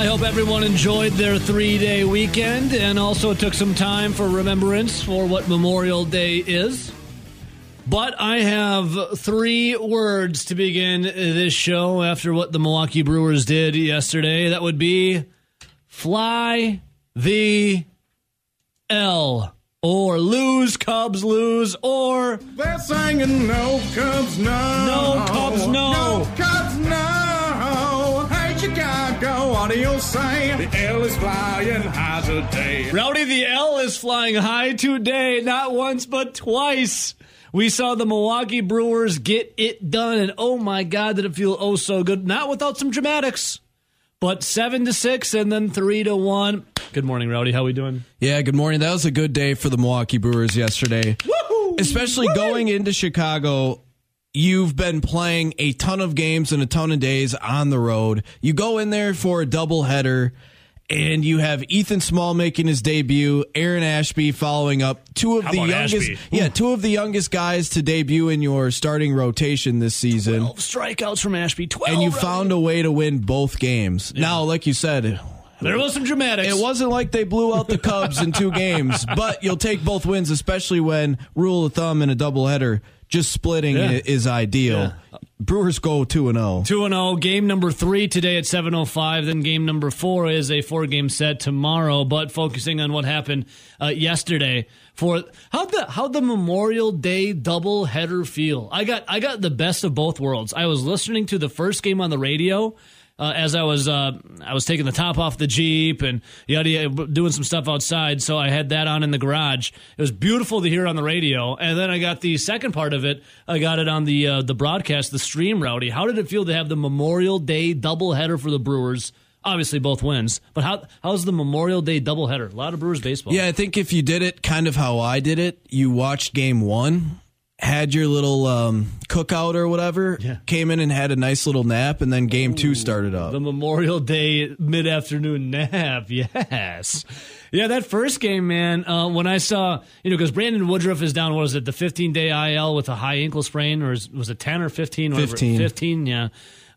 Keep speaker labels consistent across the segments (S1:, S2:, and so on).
S1: I hope everyone enjoyed their three day weekend and also took some time for remembrance for what Memorial Day is. But I have three words to begin this show after what the Milwaukee Brewers did yesterday. That would be fly the L. Or lose, Cubs lose, or
S2: They're singing no Cubs no.
S1: No Cubs, no.
S2: No Cubs Chicago, what do you say? The L is flying high today.
S1: Rowdy the L is flying high today, not once but twice. We saw the Milwaukee Brewers get it done, and oh my God, did it feel oh so good. Not without some dramatics, but seven to six and then three to one. Good morning, Rowdy. How are we doing?
S3: Yeah, good morning. That was a good day for the Milwaukee Brewers yesterday. Especially going into Chicago, you've been playing a ton of games and a ton of days on the road. You go in there for a doubleheader, and you have Ethan Small making his debut, Aaron Ashby following up. Two of
S1: How
S3: the youngest,
S1: Ashby?
S3: yeah, two of the youngest guys to debut in your starting rotation this season.
S1: Twelve strikeouts from Ashby. Twelve.
S3: And you
S1: Rowdy.
S3: found a way to win both games. Now, like you said,
S1: there was some dramatics.
S3: it wasn't like they blew out the Cubs in two games, but you'll take both wins, especially when rule of thumb in a doubleheader, just splitting
S1: Yeah.
S3: is ideal. Brewers go 2 and oh. 0.
S1: 2 and 0. Game number 3 today at 7:05. Then game number 4 is a four-game set tomorrow, but focusing on what happened uh, yesterday for how the how the Memorial Day double header feel. I got I got the best of both worlds. I was listening to the first game on the radio uh, as I was uh, I was taking the top off the Jeep and yada, doing some stuff outside. So I had that on in the garage. It was beautiful to hear on the radio, and then I got the second part of it. I got it on the uh, the broadcast, the stream. Rowdy, how did it feel to have the Memorial Day doubleheader for the Brewers? Obviously, both wins, but how how's the Memorial Day doubleheader? A lot of Brewers baseball.
S3: Yeah, I think if you did it kind of how I did it, you watched game one, had your little um, cookout or whatever,
S1: Yeah.
S3: came in and had a nice little nap, and then game two started up.
S1: The Memorial Day mid afternoon nap. Yes. Yeah, that first game, man, uh, when I saw, you know, because Brandon Woodruff is down, what was it, the 15 day IL with a high ankle sprain, or is, was it 10 or 15? Whatever.
S3: 15.
S1: 15, yeah.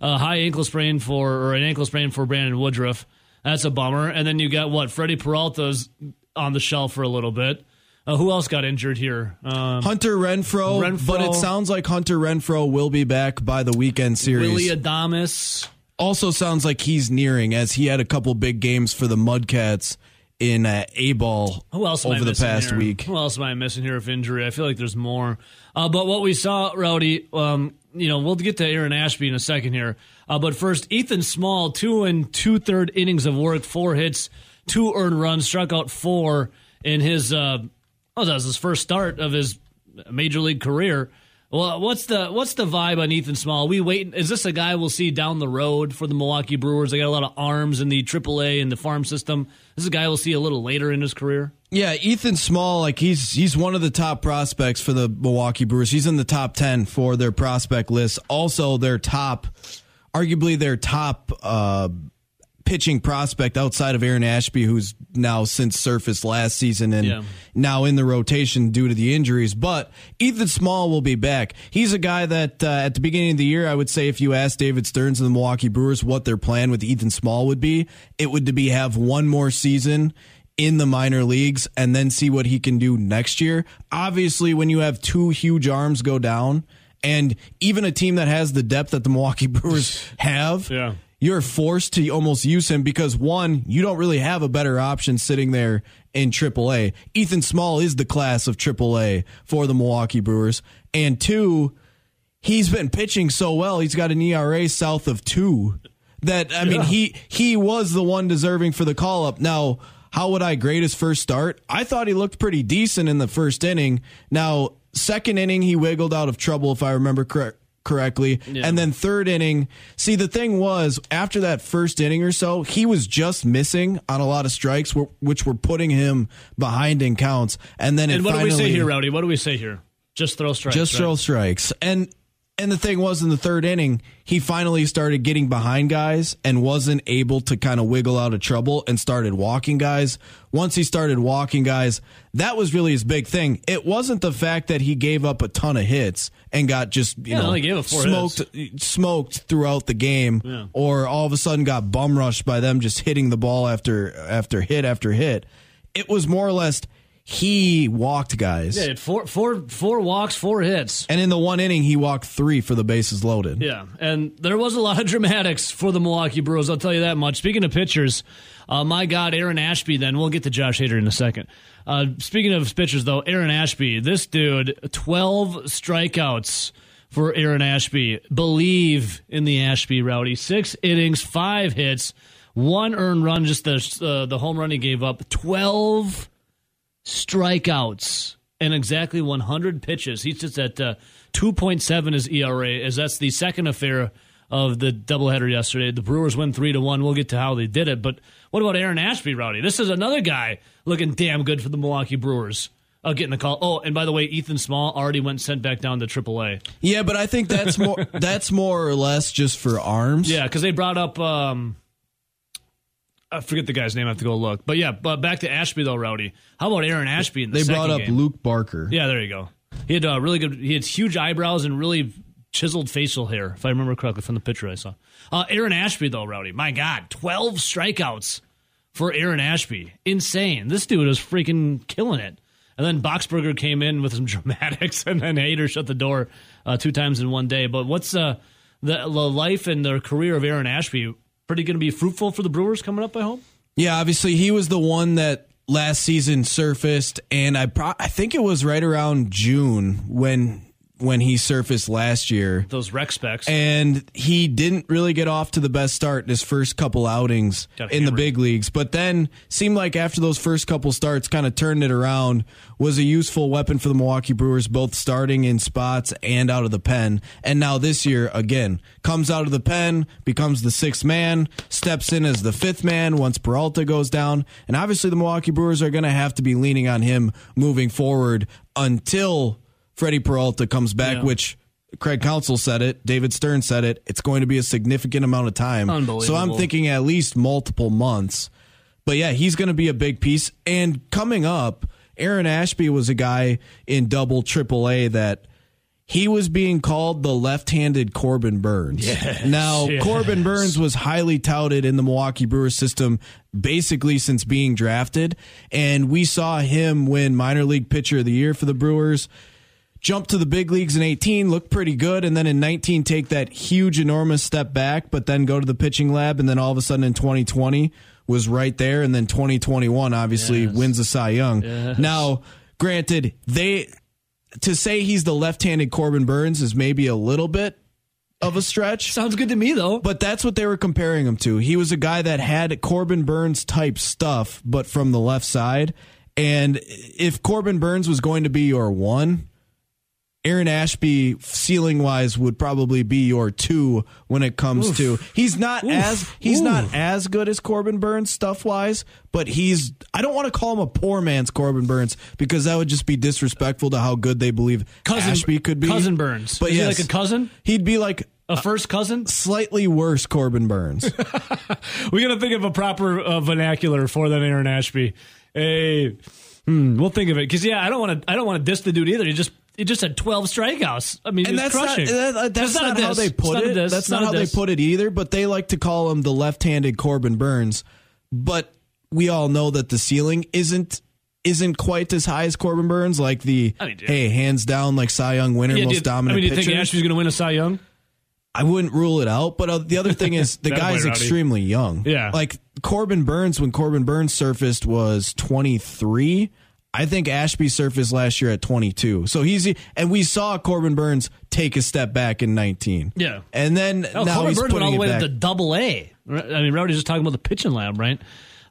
S1: Uh, high ankle sprain for, or an ankle sprain for Brandon Woodruff. That's a bummer. And then you got what? Freddie Peralta's on the shelf for a little bit. Uh, who else got injured here? Um,
S3: Hunter Renfro,
S1: Renfroe.
S3: but it sounds like Hunter Renfroe will be back by the weekend series.
S1: Willy Adames.
S3: also sounds like he's nearing as he had a couple big games for the Mudcats in uh, A ball
S1: Who else am I
S3: over the past
S1: here?
S3: week.
S1: Who else am I missing here of injury? I feel like there's more. Uh, but what we saw, Rowdy, um, you know, we'll get to Aaron Ashby in a second here. Uh, but first, Ethan Small, two and two third innings of work, four hits, two earned runs, struck out four in his. Uh, oh, that was his first start of his major league career. Well, what's the what's the vibe on Ethan Small? we wait. Is this a guy we'll see down the road for the Milwaukee Brewers? They got a lot of arms in the AAA and the farm system. This is a guy we'll see a little later in his career.
S3: Yeah, Ethan Small, like he's he's one of the top prospects for the Milwaukee Brewers. He's in the top ten for their prospect list. Also, their top, arguably their top uh, pitching prospect outside of Aaron Ashby, who's now since surfaced last season and
S1: Yeah.
S3: now in the rotation due to the injuries. But Ethan Small will be back. He's a guy that uh, at the beginning of the year, I would say if you asked David Stearns and the Milwaukee Brewers what their plan with Ethan Small would be, it would be have one more season in the minor leagues and then see what he can do next year. Obviously, when you have two huge arms go down, and even a team that has the depth that the Milwaukee Brewers have,
S1: Yeah.
S3: You're forced to almost use him because one, you don't really have a better option sitting there in AAA. Ethan Small is the class of AAA for the Milwaukee Brewers, and two, he's been pitching so well. He's got an ERA south of two. That I mean,
S1: Yeah.
S3: he he was the one deserving for the call up. Now, how would I grade his first start? I thought he looked pretty decent in the first inning. Now, second inning, he wiggled out of trouble, if I remember correct correctly. And then third inning, see the thing was after that first inning or so, he was just missing on a lot of strikes, which were putting him behind in counts. And then it
S1: And what do we say here, Rowdy? What do we say here? Just throw strikes.
S3: just
S1: right?
S3: throw strikes. And And the thing was, in the third inning, he finally started getting behind guys and wasn't able to kind of wiggle out of trouble and started walking guys. Once he started walking guys, that was really his big thing. It wasn't the fact that he gave up a ton of hits and got just you
S1: Yeah,
S3: know
S1: only gave up four
S3: smoked smoked throughout the game,
S1: Yeah.
S3: or all of a sudden got bum rushed by them just hitting the ball after after hit after hit. It was more or less he walked guys.
S1: Yeah, four, four, four walks, four hits.
S3: And in the one inning, he walked three for the bases loaded.
S1: Yeah, and there was a lot of dramatics for the Milwaukee Brewers. I'll tell you that much. Speaking of pitchers, uh, my God, Aaron Ashby. Then we'll get to Josh Hader in a second. Uh, speaking of pitchers, though, Aaron Ashby, this dude, twelve strikeouts for Aaron Ashby. Believe in the Ashby rowdy. Six innings, five hits, one earned run. Just the uh, the home run he gave up. Twelve strikeouts and exactly 100 pitches. He sits at uh, 2.7 is ERA, as that's the second affair of the doubleheader yesterday. The Brewers win three to one. We'll get to how they did it, but what about Aaron Ashby, Rowdy? This is another guy looking damn good for the Milwaukee Brewers. Uh, getting the call. Oh, and by the way, Ethan Small already went sent back down to AAA.
S3: Yeah, but I think that's more that's more or less just for arms.
S1: Yeah, because they brought up. Um, I forget the guy's name. I have to go look. But yeah, but back to Ashby though, Rowdy. How about Aaron Ashby in the
S3: They brought up
S1: game?
S3: Luke Barker.
S1: Yeah, there you go. He had uh, really good. He had huge eyebrows and really chiseled facial hair, if I remember correctly from the picture I saw. Uh, Aaron Ashby, though, Rowdy, my God, twelve strikeouts for Aaron Ashby, insane. This dude is freaking killing it. And then Boxberger came in with some dramatics, and then Hader shut the door uh, two times in one day. But what's uh, the, the life and the career of Aaron Ashby? Pretty going to be fruitful for the Brewers coming up, I hope.
S3: Yeah, obviously he was the one that last season surfaced, and I pro- I think it was right around June when when he surfaced last year.
S1: Those rec specs.
S3: and he didn't really get off to the best start in his first couple outings in the big leagues but then seemed like after those first couple starts kind of turned it around was a useful weapon for the milwaukee brewers both starting in spots and out of the pen and now this year again comes out of the pen becomes the sixth man steps in as the fifth man once peralta goes down and obviously the milwaukee brewers are going to have to be leaning on him moving forward until freddie peralta comes back
S1: Yeah.
S3: which Craig Counsell said it. David Stern said it. It's going to be a significant amount of time. So I'm thinking at least multiple months. But yeah, he's going to be a big piece. And coming up, Aaron Ashby was a guy in double triple A that he was being called the left-handed Corbin Burnes. now,
S1: yes.
S3: Corbin Burnes was highly touted in the Milwaukee Brewers system basically since being drafted. And we saw him win minor league pitcher of the year for the Brewers jumped to the big leagues in 18, looked pretty good, and then in 19 take that huge, enormous step back, but then go to the pitching lab, and then all of a sudden in 2020 was right there, and then 2021 obviously
S1: Yes.
S3: wins the Cy Young.
S1: Yes.
S3: Now, granted, they to say he's the left-handed Corbin Burnes is maybe a little bit of a stretch.
S1: Sounds good to me, though.
S3: But that's what they were comparing him to. He was a guy that had Corbin Burnes type stuff, but from the left side. And if Corbin Burnes was going to be your one, Aaron Ashby, ceiling wise, would probably be your two when it comes to. He's not as he's
S1: Oof.
S3: not as good as Corbin Burnes stuff wise, but he's. I don't want to call him a poor man's Corbin Burnes because that would just be disrespectful to how good they believe
S1: Cousin-
S3: Ashby could be.
S1: cousin Burnes.
S3: but
S1: Is he
S3: yes,
S1: like a cousin?
S3: He'd be like
S1: A first cousin?
S3: slightly worse Corbin Burnes.
S1: We got to think of a proper uh, vernacular for that Aaron Ashby. Hey, hmm, we'll think of it because yeah, I don't want to. I don't want to diss the dude either. He just he just had twelve strikeouts. I mean,
S3: and that's not, that- that's not,
S1: a
S3: how they put
S1: not
S3: it.
S1: diss.
S3: That's not, how they put it either. But they like to call him the left-handed Corbin Burnes. But we all know that the ceiling isn't isn't quite as high as Corbin Burnes. Like the
S1: I mean,
S3: hey, hands down, like Cy Young winner,
S1: Yeah,
S3: most dominant
S1: I mean, do you
S3: pitcher.
S1: think Ashby's going to win a Cy Young?
S3: I wouldn't rule it out. But uh, the other thing is the guy's extremely young.
S1: Yeah.
S3: like Corbin Burnes when Corbin Burnes surfaced was 23. I think Ashby surfaced last year at 22. So he's and we saw Corbin Burnes take a step back in 19.
S1: Yeah.
S3: and then
S1: Oh,
S3: now
S1: Corbin
S3: he's Burnes
S1: went all the way
S3: back.
S1: to the double A. I mean, Rowdy's just talking about the pitching lab, right?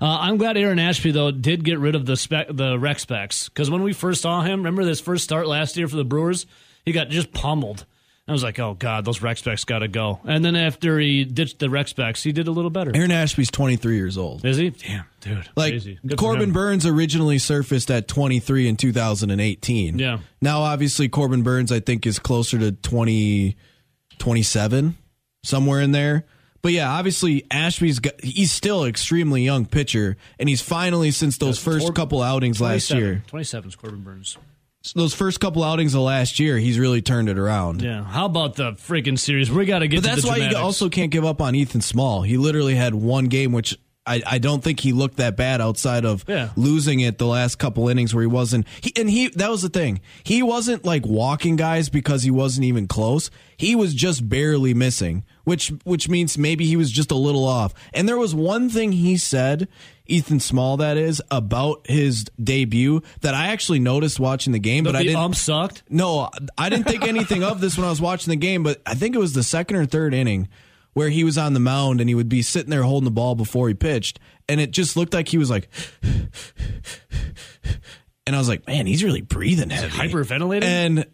S1: Uh, I'm glad Aaron Ashby though did get rid of the spec, the rec specs because when we first saw him, remember this first start last year for the Brewers, he got just pummeled. I was like, oh god, those rec specs got to go. And then after he ditched the rec specs, he did a little better.
S3: Aaron Ashby's 23 years old.
S1: Is he? Damn, dude.
S3: Like
S1: crazy. Good for
S3: Corbin. Burnes originally surfaced at 23 in 2018.
S1: Yeah.
S3: Now obviously Corbin Burnes I think is closer to 20 27, somewhere in there. But yeah, obviously Ashby's got, he's still an extremely young pitcher, and he's finally since those first
S1: Tor-
S3: couple outings last year,
S1: 27 is Corbin Burnes.
S3: Those first couple outings of last year, he's really turned it around.
S1: Yeah. How about the freaking series? We got to get
S3: But that's
S1: the
S3: why you also can't give up on Ethan Small. He literally had one game, which I, I don't think he looked that bad outside of
S1: Yeah.
S3: losing it the last couple innings where he wasn't. He, and he that was the thing. He wasn't like walking guys because he wasn't even close. He was just barely missing, which which means maybe he was just a little off. And there was one thing he said, Ethan Small, that is about his debut that I actually noticed watching the game,
S1: But
S3: but I didn't.
S1: ump sucked.
S3: No, I didn't think anything of this when I was watching the game, but I think it was the second or third inning where he was on the mound and he would be sitting there holding the ball before he pitched, and it just looked like he was like, and I was like, man, he's really breathing heavy,
S1: Hyperventilating?
S3: and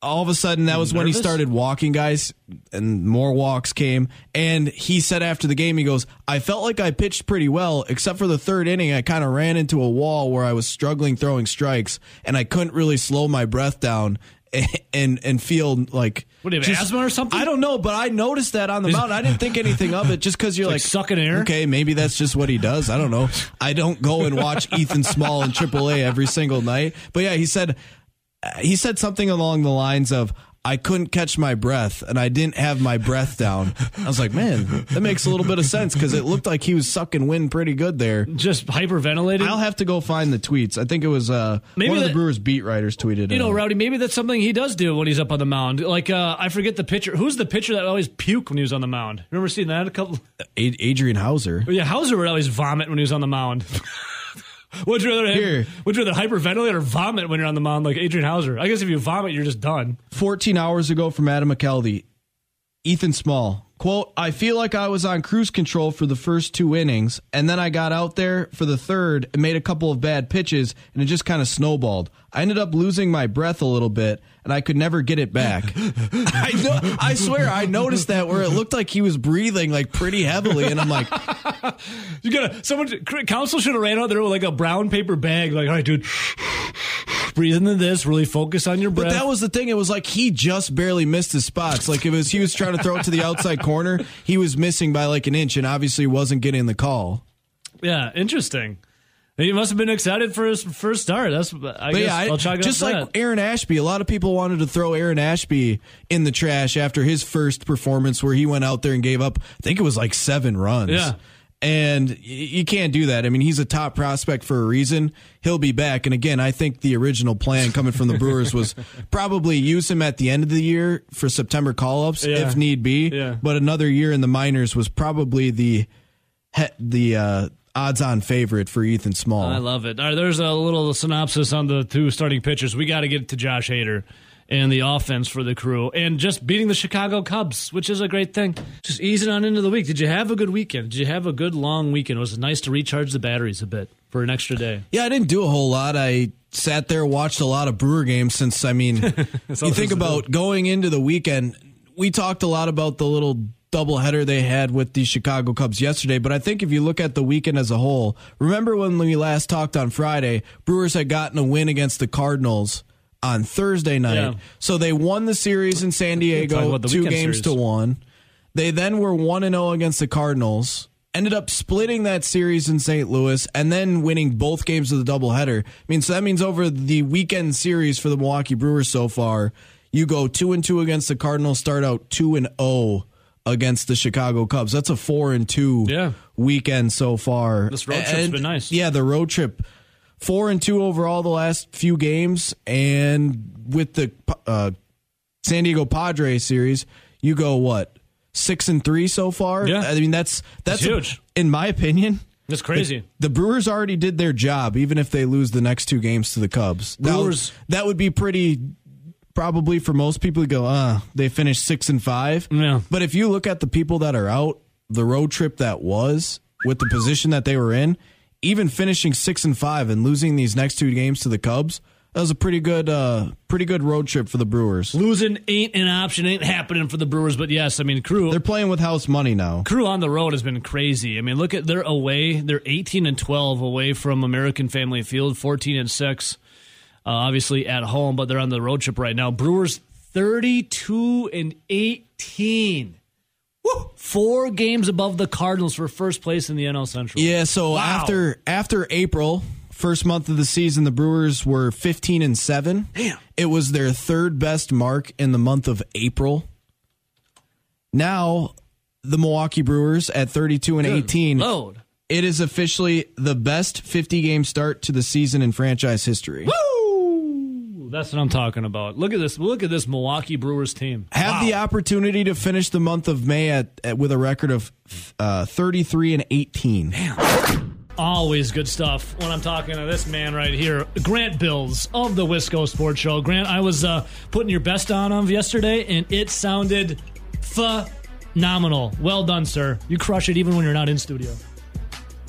S3: all of a sudden that was when he started walking guys and more walks came and he said after the game he goes i felt like i pitched pretty well except for the third inning i kind of ran into a wall where i was struggling throwing strikes and i couldn't really slow my breath down and and feel like
S1: What, do you have asthma or something?
S3: I don't know, but I noticed that on the mound. I didn't think anything of it just because you're
S1: like
S3: like,
S1: sucking air?
S3: Okay, maybe that's just what he does. I don't know. I don't go and watch Ethan Small in AAA every single night. But yeah, he said he said something along the lines of I couldn't catch my breath and I didn't have my breath down. I was like, man, that makes a little bit of sense because it looked like he was sucking wind pretty good there.
S1: Just hyperventilating.
S3: I'll have to go find the tweets. I think it was uh,
S1: Maybe
S3: one of the Brewers beat writers tweeted.
S1: you
S3: it
S1: know,
S3: out.
S1: Rowdy, maybe that's something he does do when he's up on the mound. Like, uh, I forget the pitcher. Who's the pitcher that always puke when he was on the mound? Remember seeing that a couple?
S3: Adrian Houser.
S1: Yeah, Houser would always vomit when he was on the mound. would you rather have,
S3: Here.
S1: would you rather hyperventilate or vomit when you're on the mound like Adrian Houser? I guess if you vomit, you're just done.
S3: 14 hours ago from Adam McCalvy. Ethan Small. Quote, I feel like I was on cruise control for the first two innings, and then I got out there for the third and made a couple of bad pitches, and it just kind of snowballed. I ended up losing my breath a little bit, and I could never get it back. I, know, I swear, I noticed that where it looked like he was breathing like pretty heavily, and I'm like,
S1: You gotta someone Counsell should have ran out there with like a brown paper bag, like, all right, dude, breathe into this, really focus on your breath.
S3: But that was the thing. It was like he just barely missed his spots. Like it was he was trying to throw it to the outside corner, he was missing by like an inch, and obviously wasn't getting the call.
S1: yeah, interesting. He must have been excited for his first start. That's I
S3: But
S1: guess
S3: yeah,
S1: I'll chalk
S3: just like
S1: that.
S3: Aaron Ashby, a lot of people wanted to throw Aaron Ashby in the trash after his first performance, where he went out there and gave up. I think it was like seven runs.
S1: Yeah.
S3: And you can't do that. I mean, he's a top prospect for a reason. He'll be back. And again, I think the original plan coming from the Brewers was probably use him at the end of the year for September call ups
S1: Yeah.
S3: if need be.
S1: Yeah.
S3: But another year in the minors was probably the the uh, odds on favorite for Ethan Small.
S1: I love it. All right, there's a little synopsis on the two starting pitchers. We got to get to Josh Hader and the offense for the crew and just beating the Chicago Cubs, which is a great thing. Just easing on into the week. Did you have a good weekend? Did you have a good long weekend? It was it nice to recharge the batteries a bit for an extra day?
S3: Yeah, I didn't do a whole lot. I sat there, watched a lot of Brewer games since, I mean, you think about going into the weekend. We talked a lot about the little doubleheader they had with the Chicago Cubs yesterday, but I think if you look at the weekend as a whole, remember when we last talked on Friday, Brewers had gotten a win against the Cardinals on Thursday night.
S1: Yeah.
S3: So they won the series in San Diego, two games
S1: series.
S3: to one. They then were 1 and 0 against the Cardinals. Ended up splitting that series in St. Louis and then winning both games of the doubleheader. I mean, so that means over the weekend series for the Milwaukee Brewers so far, you go 2 and 2 against the Cardinals, start out 2 and 0 against the Chicago Cubs. That's a 4 and 2
S1: Yeah.
S3: weekend so far.
S1: This road trip's
S3: And,
S1: been nice.
S3: Yeah, the road trip 4 and 2 overall the last few games and with the uh, San Diego Padres series, you go what six and three so far.
S1: Yeah.
S3: I mean that's that's
S1: huge.
S3: in my opinion.
S1: That's crazy.
S3: The Brewers already did their job, even if they lose the next two games to the Cubs. That would-
S1: Brewers-
S3: that would be pretty. Probably for most people, to go, uh, they finished six and five.
S1: Yeah.
S3: But if you look at the people that are out, the road trip that was with the position that they were in, even finishing six and five and losing these next two games to the Cubs, that was a pretty good, uh, pretty good road trip for the Brewers.
S1: Losing ain't an option, ain't happening for the Brewers. But yes, I mean, crew
S3: They're playing with house money now.
S1: crew on the road has been crazy. I mean, look at they're away. They're 18 and 12 away from American Family Field, 14 and 6 uh, obviously at home, but they're on the road trip right now. Brewers 32 and 18. Woo! Four games above the Cardinals for first place in the NL Central.
S3: Yeah, so
S1: Wow.
S3: after after April, first month of the season, the Brewers were 15 and 7.
S1: Damn.
S3: It was their third best mark in the month of April. Now, the Milwaukee Brewers at 32 and 18.
S1: Load.
S3: It is officially the best 50 game start to the season in franchise history.
S1: Woo! That's what I'm talking about. Look at this. Look at this Milwaukee Brewers team.
S3: Have
S1: Wow.
S3: the opportunity to finish the month of May at, at with a record of uh, 33 and 18.
S1: Always good stuff when I'm talking to this man right here, Grant Bills of the Wisco Sports Show. Grant, I was uh, putting your best on him yesterday, and it sounded phenomenal. Well done, sir. You crush it even when you're not in studio.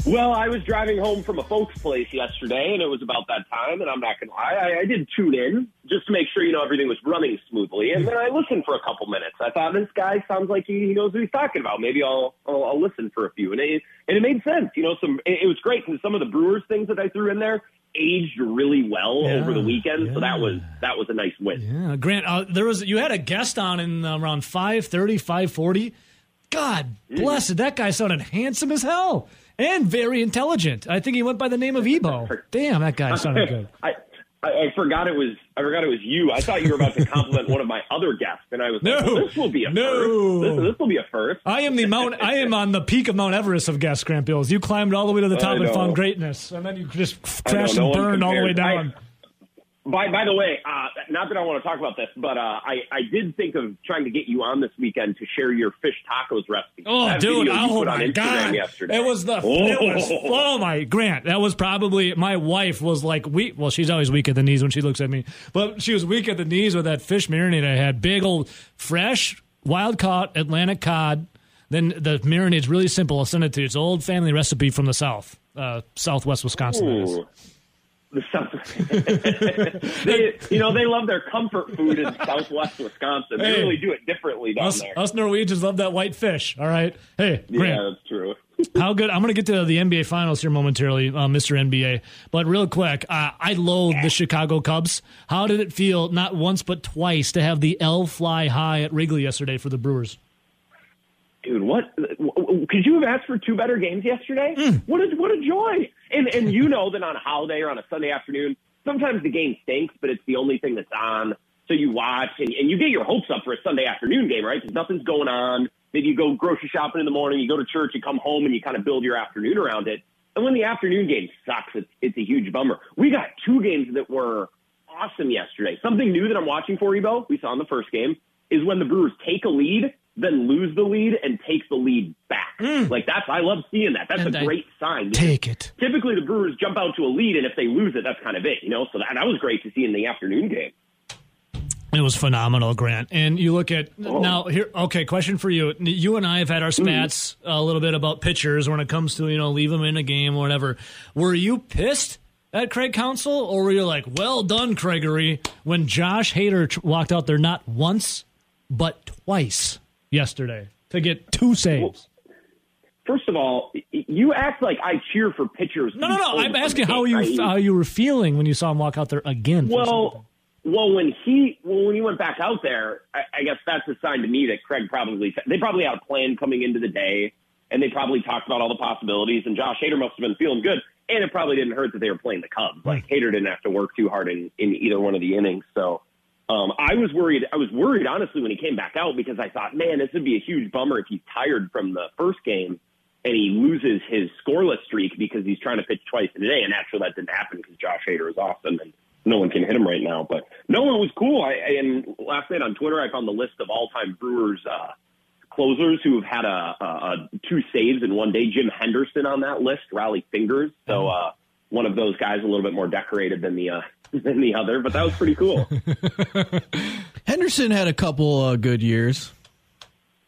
S4: Well, I was driving home from a folks' place yesterday, and it was about that time. And I'm not gonna lie, I, I did tune in just to make sure you know everything was running smoothly. And then I listened for a couple minutes. I thought this guy sounds like he, he knows what he's talking about. Maybe I'll I'll, I'll listen for a few, and it and it made sense. You know, some it, it was great because some of the Brewers things that I threw in there aged really well
S1: Yeah,
S4: over the weekend. So that was that was a nice win.
S1: Yeah, Grant, uh, there was you had a guest on in uh, around 5:30, 5:40. God bless it, that guy sounded handsome as hell and very intelligent. I think he went by the name of Ebo. Damn, that guy sounded good.
S4: I, I I forgot it was I forgot it was you. I thought you were about to compliment one of my other guests, and I was like,
S1: No.
S4: well, "This will be a
S1: No.
S4: first. This, this will be a first.
S1: I am the Mount. I am on the peak of Mount Everest of guest Grant Bills. You climbed all the way to the top and found greatness, and then you just crashed and burned all the way down.
S4: I- By by the way, uh, not that I want to talk about this, but uh, I I did think of trying to get you on this weekend to share your fish tacos recipe.
S1: Oh,
S4: That
S1: dude! Oh
S4: put
S1: my
S4: Instagram
S1: god!
S4: Yesterday.
S1: It was the. It was. Oh my Grant! That was probably my wife was like weak. Well, she's always weak at the knees when she looks at me, but she was weak at the knees with that fish marinade I had. Big old fresh wild caught Atlantic cod. Then the marinade's really simple. I'll send it to you. It's an old family recipe from the south, uh, southwest Wisconsin. That is.
S4: Ooh. The South- they, you know, they love their comfort food in Southwest Wisconsin. They
S1: Hey.
S4: really do it differently down
S1: Us,
S4: there.
S1: us Norwegians love that white fish. All right. Hey, Grant.
S4: yeah, that's true.
S1: How good? I'm going to get to the NBA Finals here momentarily, uh, Mr. NBA. But real quick, uh, I loathe the Chicago Cubs. How did it feel, not once but twice, to have the L fly high at Wrigley yesterday for the Brewers?
S4: Dude, what could you have asked for two better games yesterday?
S1: Hmm.
S4: What a what a joy! And and you know that on a holiday or on a Sunday afternoon, sometimes the game stinks, but it's the only thing that's on. So you watch and, and you get your hopes up for a Sunday afternoon game, right? Because nothing's going on. Maybe you go grocery shopping in the morning, you go to church, you come home, and you kind of build your afternoon around it. And when the afternoon game sucks, it's, it's a huge bummer. We got two games that were awesome yesterday. Something new that I'm watching for Ebo, we saw in the first game, is when the Brewers take a lead, then lose the lead and take the lead back. Mm. Like that's I love seeing that. That's
S1: And
S4: a
S1: I-
S4: great sign.
S1: Take it.
S4: Typically the Brewers jump out to a lead and if they lose it, that's kind of it, you know? So that, that was great to see in the afternoon game.
S1: It was phenomenal, Grant. And you look at
S4: Oh.
S1: now here. Okay, question for you. You and I have had our mm. spats a little bit about pitchers when it comes to you know leave them in a game or whatever. Were you pissed at Craig Counsell, or were you like, well done, Craigery, when Josh Hader walked out there not once but twice yesterday to get two saves?
S4: First of all, you act like I cheer for pitchers.
S1: No, no, no. I'm asking how you
S4: right?
S1: how you were feeling when you saw him walk out there again. for a second
S4: Well, well, when he well, when he went back out there, I, I guess that's a sign to me that Craig probably they probably had a plan coming into the day, and they probably talked about all the possibilities. And Josh Hader must have been feeling good, and it probably didn't hurt that they were playing the Cubs. Hmm. Like Hader didn't have to work too hard in in either one of the innings. So um, I was worried. I was worried honestly when he came back out because I thought, man, this would be a huge bummer if he's tired from the first game and he loses his scoreless streak because he's trying to pitch twice in a day. And actually, that didn't happen because Josh Hader is awesome and no one can hit him right now. But no, it was cool. I, and last night on Twitter, I found the list of all-time Brewers uh, closers who have had a, a, a two saves in one day. Jim Henderson on that list, Rollie Fingers. So uh, one of those guys a little bit more decorated than the uh, than the other, but that was pretty cool.
S3: Henderson had a couple uh, good years.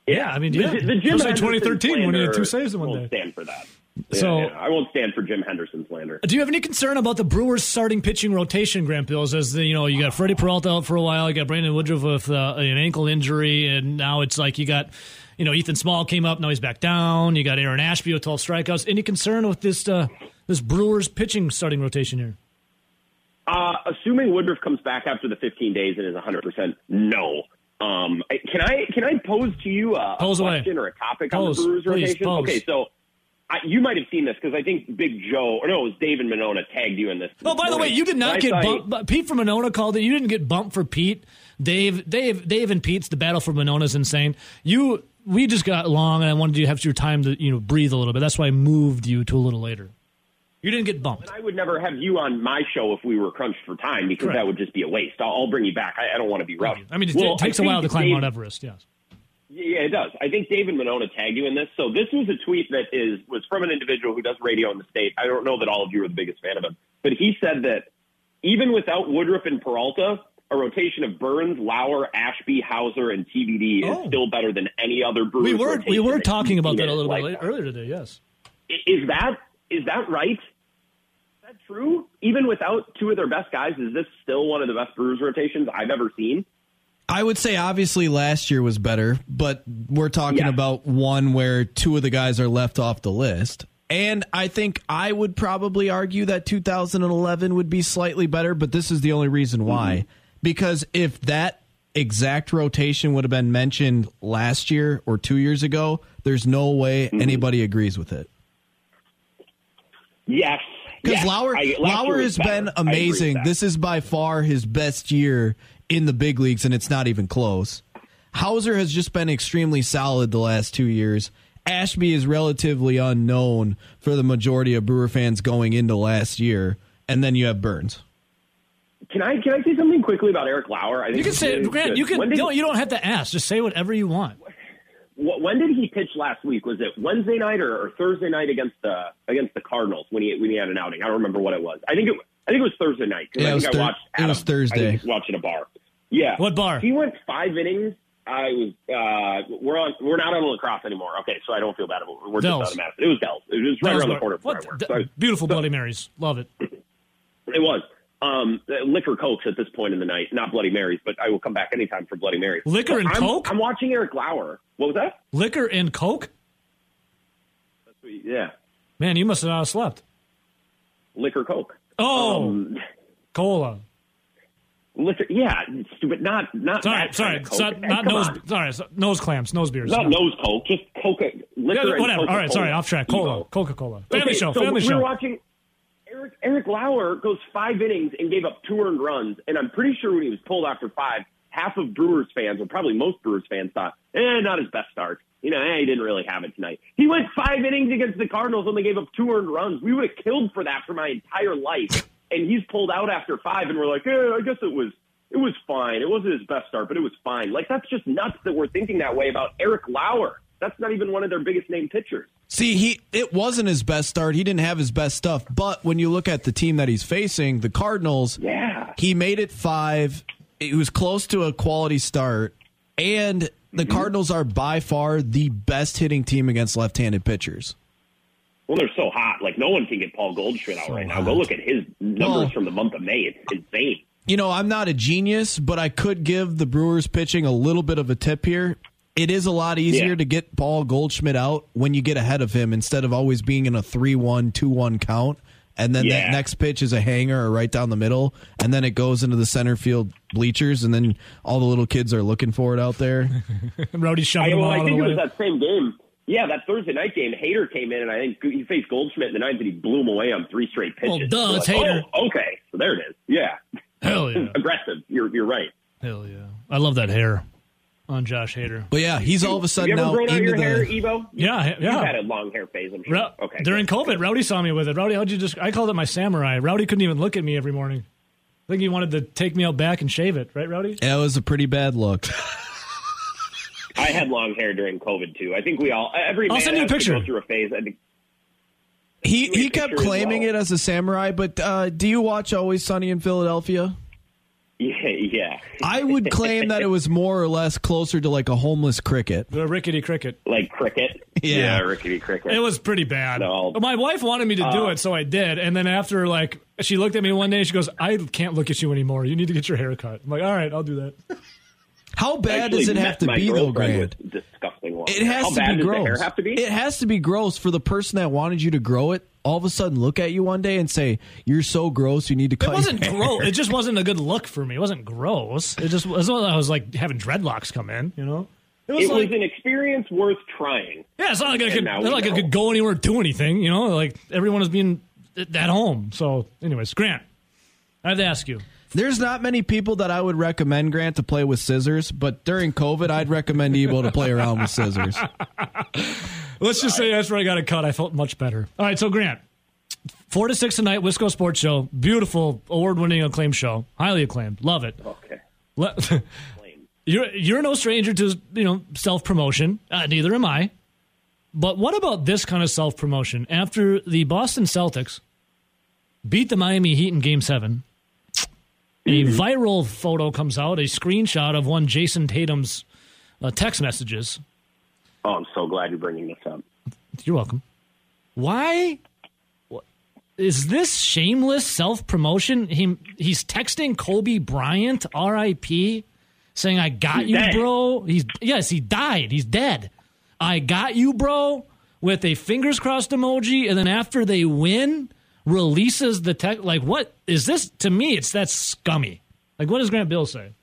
S1: Yeah, I mean, yeah.
S4: The, the
S1: It
S4: Jim
S1: was like 2013 when he had two saves in one
S4: won't
S1: day.
S4: stand for that.
S1: So-
S4: yeah, yeah. I won't stand for Jim Henderson slander.
S1: Do you have any concern about the Brewers starting pitching rotation, Grant Bills? As the, you know, you got Freddie Peralta out for a while, you got Brandon Woodruff with uh, an ankle injury, and now it's like you got, you know, Ethan Small came up, now he's back down. You got Aaron Ashby with 12 strikeouts. Any concern with this uh, this Brewers pitching starting rotation here?
S4: Uh, assuming Woodruff comes back after the 15 days and is 100%, no. Um, can I can I pose to you a, a
S1: Pose away.
S4: question or a topic
S1: Pose,
S4: on the Brewers
S1: please,
S4: rotation?
S1: pose.
S4: Okay, so I, you might have seen this because I think Big Joe, or no, it was David Monona tagged you in this.
S1: Oh, by the way, you did not get bumped. Pete from Monona called it. You didn't get bumped for Pete. Dave, Dave, Dave, and Pete's the battle for Monona's insane. You, we just got long, and I wanted you to have your time to you know breathe a little bit. That's why I moved you to a little later. You didn't get bumped.
S4: I would never have you on my show if we were crunched for time because
S1: Correct.
S4: that would just be a waste. I'll, I'll bring you back. I, I don't want to be rushed.
S1: I mean, it,
S4: Well,
S1: it takes
S4: I
S1: a while to climb
S4: Dave-
S1: Mount Everest. Yes.
S4: Yeah, it does. I think David Monona tagged you in this. So this was a tweet that is was from an individual who does radio in the state. I don't know that all of you are the biggest fan of him, but he said that even without Woodruff and Peralta, a rotation of Burnes, Lauer, Ashby, Houser, and TBD
S1: Oh.
S4: is still better than any other Brewers.
S1: We were we were talking about that a little bit earlier today. Yes.
S4: Is that is that right? That true? Even without two of their best guys, is this still one of the best Brewers rotations I've ever seen?
S3: I would say obviously last year was better, but we're talking
S4: Yeah.
S3: about one where two of the guys are left off the list. And I think I would probably argue that 2011 would be slightly better, but this is the only reason why. Mm-hmm. Because if that exact rotation would have been mentioned last year or two years ago, there's no way mm-hmm. anybody agrees with it.
S4: Yes.
S3: Because
S4: yes.
S3: Lauer,
S4: I-
S3: Lauer has
S4: better.
S3: been
S4: I agree with
S3: amazing. This is by far his best year in the big leagues, and it's not even close. Houser has just been extremely solid the last two years. Ashby is relatively unknown for the majority of Brewer fans going into last year, and then you have Burnes.
S4: Can I can I say something quickly about Eric Lauer? I think
S1: You can say, Grant. You can.
S4: When
S1: You
S4: did,
S1: don't, you don't have to ask. Just say whatever you want.
S4: Wh- when did he pitch last week? Was it Wednesday night or, or Thursday night against the against the Cardinals when he when he had an outing? I don't remember what it was. I think it I think it was Thursday night. 'cause
S3: Yeah,
S4: I
S3: it
S4: think
S3: was
S4: I
S3: Thur-
S4: watched.
S3: it was Thursday.
S4: I was watching a bar. Yeah.
S1: What bar?
S4: He went five innings. I was. Uh, we're on. We're not on La Crosse anymore. Okay, so I don't feel bad about. it. We're
S1: Dells.
S4: just out of Madison. It was Dells. It was right
S1: That
S4: around the corner
S1: what-
S4: where I work.
S1: d-
S4: So
S1: beautiful Bloody Marys. Love it.
S4: it was. Um, liquor cokes at this point in the night, not Bloody Marys, but I will come back anytime for Bloody Marys.
S1: Liquor and
S4: I'm,
S1: Coke?
S4: I'm watching Eric Lauer. What was that?
S1: Liquor and Coke.
S4: Yeah,
S1: Man, you must have not slept.
S4: liquor coke.
S1: Oh,
S4: Um,
S1: cola.
S4: liquor. Yeah, stupid. Not not.
S1: Sorry, sorry,
S4: kind of Coke.
S1: so- not nose.
S4: on.
S1: Sorry, so- nose clamps, nose beers.
S4: Not
S1: No.
S4: nose coke, just Coca.
S1: Yeah,
S4: Liquor and
S1: whatever. All right, sorry, off track. Cola, Coca Cola. Family
S4: Okay,
S1: show.
S4: so
S1: Family
S4: we
S1: show.
S4: were watching. Eric, Eric Lauer goes five innings and gave up two earned runs, and I'm pretty sure when he was pulled after five, half of Brewers fans, or probably most Brewers fans, thought, "Eh, not his best start." You know, eh, he didn't really have it tonight. He went five innings against the Cardinals and they gave up two earned runs. We would have killed for that for my entire life, and he's pulled out after five, and we're like, eh, I guess it was. It was fine. It wasn't his best start, but it was fine. Like that's just nuts that we're thinking that way about Eric Lauer. That's not even one of their biggest name pitchers.
S3: See, he it wasn't his best start. He didn't have his best stuff. But when you look at the team that he's facing, the Cardinals,
S4: Yeah.
S3: he made it five. It was close to a quality start, and the
S4: Mm-hmm.
S3: Cardinals are by far the best hitting team against left-handed pitchers.
S4: Well, they're so hot. Like no one can get Paul Goldschmidt out
S3: So
S4: right now.
S3: hot.
S4: Go look at his numbers
S3: Well-
S4: from the month of May. It's insane.
S3: You know, I'm not a genius, but I could give the Brewers pitching a little bit of a tip here. It is a lot easier
S4: Yeah.
S3: to get Paul Goldschmidt out when you get ahead of him instead of always being in a 3 1, 2 1 count. And then
S4: Yeah.
S3: that next pitch is a hanger or right down the middle. And then it goes into the center field bleachers. And then all the little kids are looking for it out there.
S1: Rowdy shoving
S4: I,
S1: them
S4: well,
S1: all
S4: I
S1: out of
S4: think
S1: the
S4: it was that same game. Yeah, that Thursday night game. Hader came in, and I think he faced Goldschmidt in the ninth, and he blew him away on three straight pitches.
S1: Well, duh,
S4: So
S1: it's
S4: like,
S1: Hader.
S4: Oh, okay, so there it is. Yeah,
S1: Hell yeah.
S4: aggressive. You're you're right.
S1: Hell yeah. I love that hair on Josh Hader.
S3: But yeah, he's all of a sudden
S4: you ever
S3: now
S4: grown out
S3: into
S4: your
S3: the.
S4: hair, Ebo?
S1: Yeah,
S4: You've
S1: yeah.
S4: had a long hair phase. I'm sure.
S1: Ro-
S4: okay.
S1: During COVID, Rowdy saw me with it. Rowdy, how'd you just? I called it my samurai. Rowdy couldn't even look at me every morning. I think he wanted to take me out back and shave it, right, Rowdy?
S3: Yeah, it was a pretty bad look.
S4: I had long hair during COVID too. I think we all every
S1: I'll
S4: man
S1: send you a
S4: has to
S1: picture.
S4: go through a phase. I think
S3: He
S4: You a
S3: he kept
S4: picture as
S3: claiming
S4: well.
S3: it as a samurai, but uh, do you watch Always Sunny in Philadelphia?
S4: Yeah, yeah.
S3: I would claim that it was more or less closer to like a homeless cricket.
S1: The rickety cricket.
S4: like cricket.
S3: Yeah.
S4: rickety cricket.
S1: It was pretty bad.
S4: No.
S1: My wife wanted me to do
S4: Uh,
S1: it, so I did. And then after, like, she looked at me one day and she goes, I can't look at you anymore. You need to get your hair cut. I'm like, all right, I'll do that.
S3: How bad
S4: Actually
S3: does it have to be though,
S4: girlfriend
S3: Grant?
S4: Disgusting long
S3: It has
S4: How
S3: to
S4: bad
S3: be
S4: does
S3: gross.
S4: the hair have to be?
S3: It has to be gross for the person that wanted you to grow it. All of a sudden look at you one day and say, "You're so gross. You need to
S1: It
S3: cut."
S1: wasn't
S3: your hair."
S1: gross. It just wasn't a good look for me. It wasn't gross. It just wasn't. I was like having dreadlocks come in. You know. It was
S4: It
S1: like
S4: was an experience worth trying.
S1: yeah. It's not like I could.
S4: now
S1: Not like I could go anywhere, do anything. You know, like everyone is being at home. So, anyways, Grant, I have to ask you.
S3: There's not many people that I would recommend Grant to play with scissors, but during COVID, I'd recommend Ebo to play around with scissors.
S1: Let's just say that's where I got a cut. I felt much better. All right, so Grant, four to six tonight, Wisco Sports Show, beautiful, award-winning, acclaimed show, highly acclaimed, love it.
S4: Okay.
S1: Le- you're you're no stranger to you know self promotion. Uh, neither am I. But what about this kind of self promotion? After the Boston Celtics beat the Miami Heat in Game Seven, a viral photo comes out, a screenshot of one Jayson Tatum's uh, text messages.
S4: Oh, I'm so glad you're bringing this up.
S1: You're welcome. Why is this shameless self promotion? He he's texting Kobe Bryant, R.I.P., saying, "I got
S4: He's
S1: you,
S4: dead.
S1: bro." He's yes, he died. He's dead. I got you, bro, with a fingers crossed emoji, and then after they win, releases the text. Like, what is this? To me, it's that scummy. Like, what does Grant Bill say?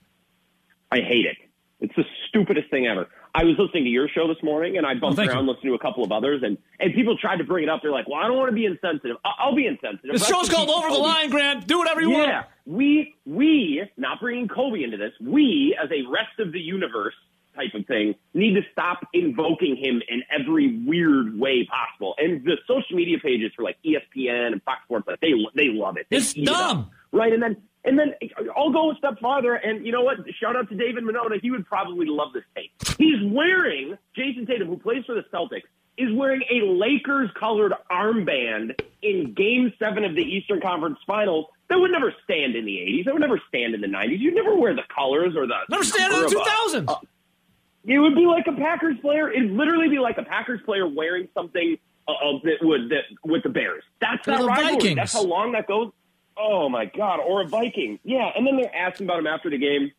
S4: I hate it. It's the stupidest thing ever. I was listening to your show this morning, and I oh, bumped
S1: thank
S4: around
S1: you.
S4: listening to a couple of others, and, and people tried to bring it up. They're like, "Well, I don't want to be insensitive. I- I'll be insensitive." The
S1: show's called Over the Line, Grant. Do whatever you want.
S4: Yeah,
S1: want.
S4: we we not bringing Kobe into this. We as a rest of the universe type of thing need to stop invoking him in every weird way possible. And the social media pages for like ESPN and Fox Sports, like they they love it. They
S1: It's
S4: eat it
S1: dumb.
S4: Right? And then and then I'll go a step farther. And you know what? Shout out to David Monona. He would probably love this tape. He's wearing Jayson Tatum, who plays for the Celtics. Is wearing a Lakers colored armband in game seven of the Eastern Conference Finals that would never stand in the 80s. That would never stand in the 90s. You'd never wear the colors or the.
S1: Never stand in the
S4: number of a-
S1: 2000s.
S4: it would be like a Packers player. It'd literally be like a Packers player wearing something uh, uh, that would that with the Bears. That's that
S1: the
S4: rivalry.
S1: Vikings.
S4: That's how long that goes. Oh my God! Or a Viking. Yeah, and then they're asking about him after the game.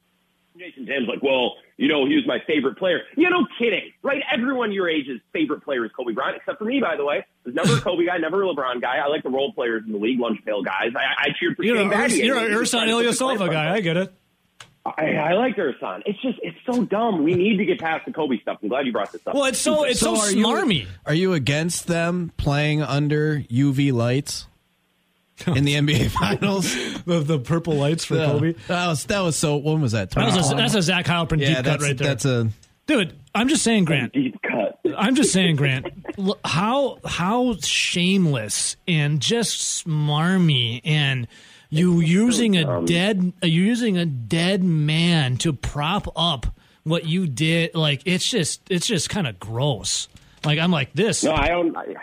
S4: Jayson Tatum's like, well, you know, he was my favorite player. Yeah, no kidding, right? Everyone your age's favorite player is Kobe Bryant, except for me, by the way. I was never a Kobe guy, never a LeBron guy. I like the role players in the league, lunch pail guys. I, I cheered for
S1: You're
S4: Shane
S1: a
S4: Battier.
S1: you're a
S4: He
S1: Ersan
S4: trying to put the
S1: Ilyasova guy. I get it.
S4: I, I like Ersan. It's just, it's so dumb. We need to get past the Kobe stuff. I'm glad you brought this up.
S1: Well, it's so it's so,
S3: are you- Are you against them playing under UV lights in the NBA Finals?
S1: The, the purple lights for
S3: Yeah.
S1: Kobe.
S3: That was that was so. When was that?
S1: That was a,
S3: 2020?
S1: that's a Zach Heilprin
S3: yeah,
S1: deep cut
S3: that's
S1: right there.
S3: that's a.
S1: Dude, I'm just saying, Grant.
S4: deep cut.
S1: I'm just saying, Grant. How how shameless and just smarmy and you using a dead uh, you using a dead man to prop up what you did. Like it's just it's just kind of gross. Like I'm like this.
S4: No, I don't. I,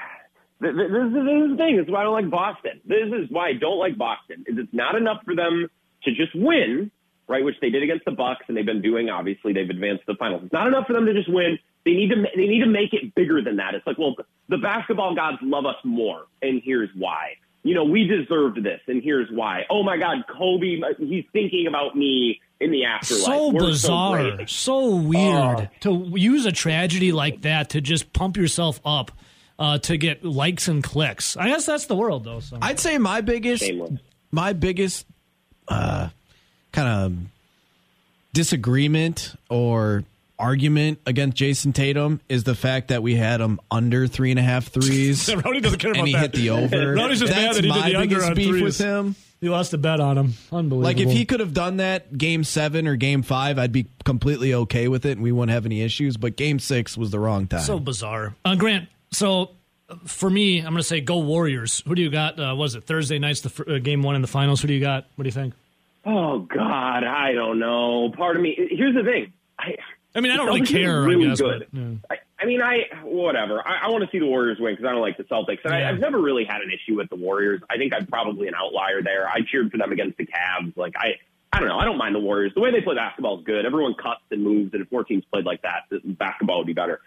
S4: th- th- this, is, this is the thing. This is why I don't like Boston. This is why I don't like Boston. Is it's not enough for them to just win, right? Which they did against the Bucks, and they've been doing. Obviously, they've advanced to the finals. It's not enough for them to just win. They need to. They need to make it bigger than that. It's like, well, the basketball gods love us more, and here's why. You know, we deserved this, and here's why. Oh my God, Kobe, uh, he's thinking about me in the afterlife.
S1: so
S4: We're
S1: bizarre,
S4: great.
S1: so, uh, weird
S4: Oh.
S1: to use a tragedy like that to just pump yourself up uh, to get likes and clicks. I guess that's the world, though. So.
S3: I'd say my biggest,
S4: Shameless.
S3: my biggest, uh, kind of disagreement or argument against Jayson Tatum is the fact that we had him under three and a half threes.
S1: Rowdy doesn't care about and
S3: he
S1: that.
S3: hit the over.
S1: Rowdy's just mad
S3: That's
S1: that he did
S3: my
S1: the under
S3: biggest
S1: on
S3: beef
S1: threes.
S3: with him.
S1: He lost a bet on him. Unbelievable.
S3: Like if he could have done that game seven or game five, I'd be completely okay with it, and we wouldn't have any issues. But game six was the wrong time.
S1: so bizarre. Uh, Grant, so for me, I'm going to say go Warriors. Who do you got? Uh, was it Thursday night's the uh, game one in the finals? Who do you got? What do you think?
S4: Oh God, I don't know. Part of me. Here's the thing. I,
S1: I mean, I don't really care.
S4: Really
S1: I guess,
S4: good.
S1: but, yeah.
S4: I, I mean, I whatever. I, I want to see the Warriors win because I don't like the Celtics, and
S1: Yeah.
S4: I, I've never really had an issue with the Warriors. I think I'm probably an outlier there. I cheered for them against the Cavs. Like I, I don't know. I don't mind the Warriors. The way they play basketball is good. Everyone cuts and moves, and if more teams played like that, basketball would be better.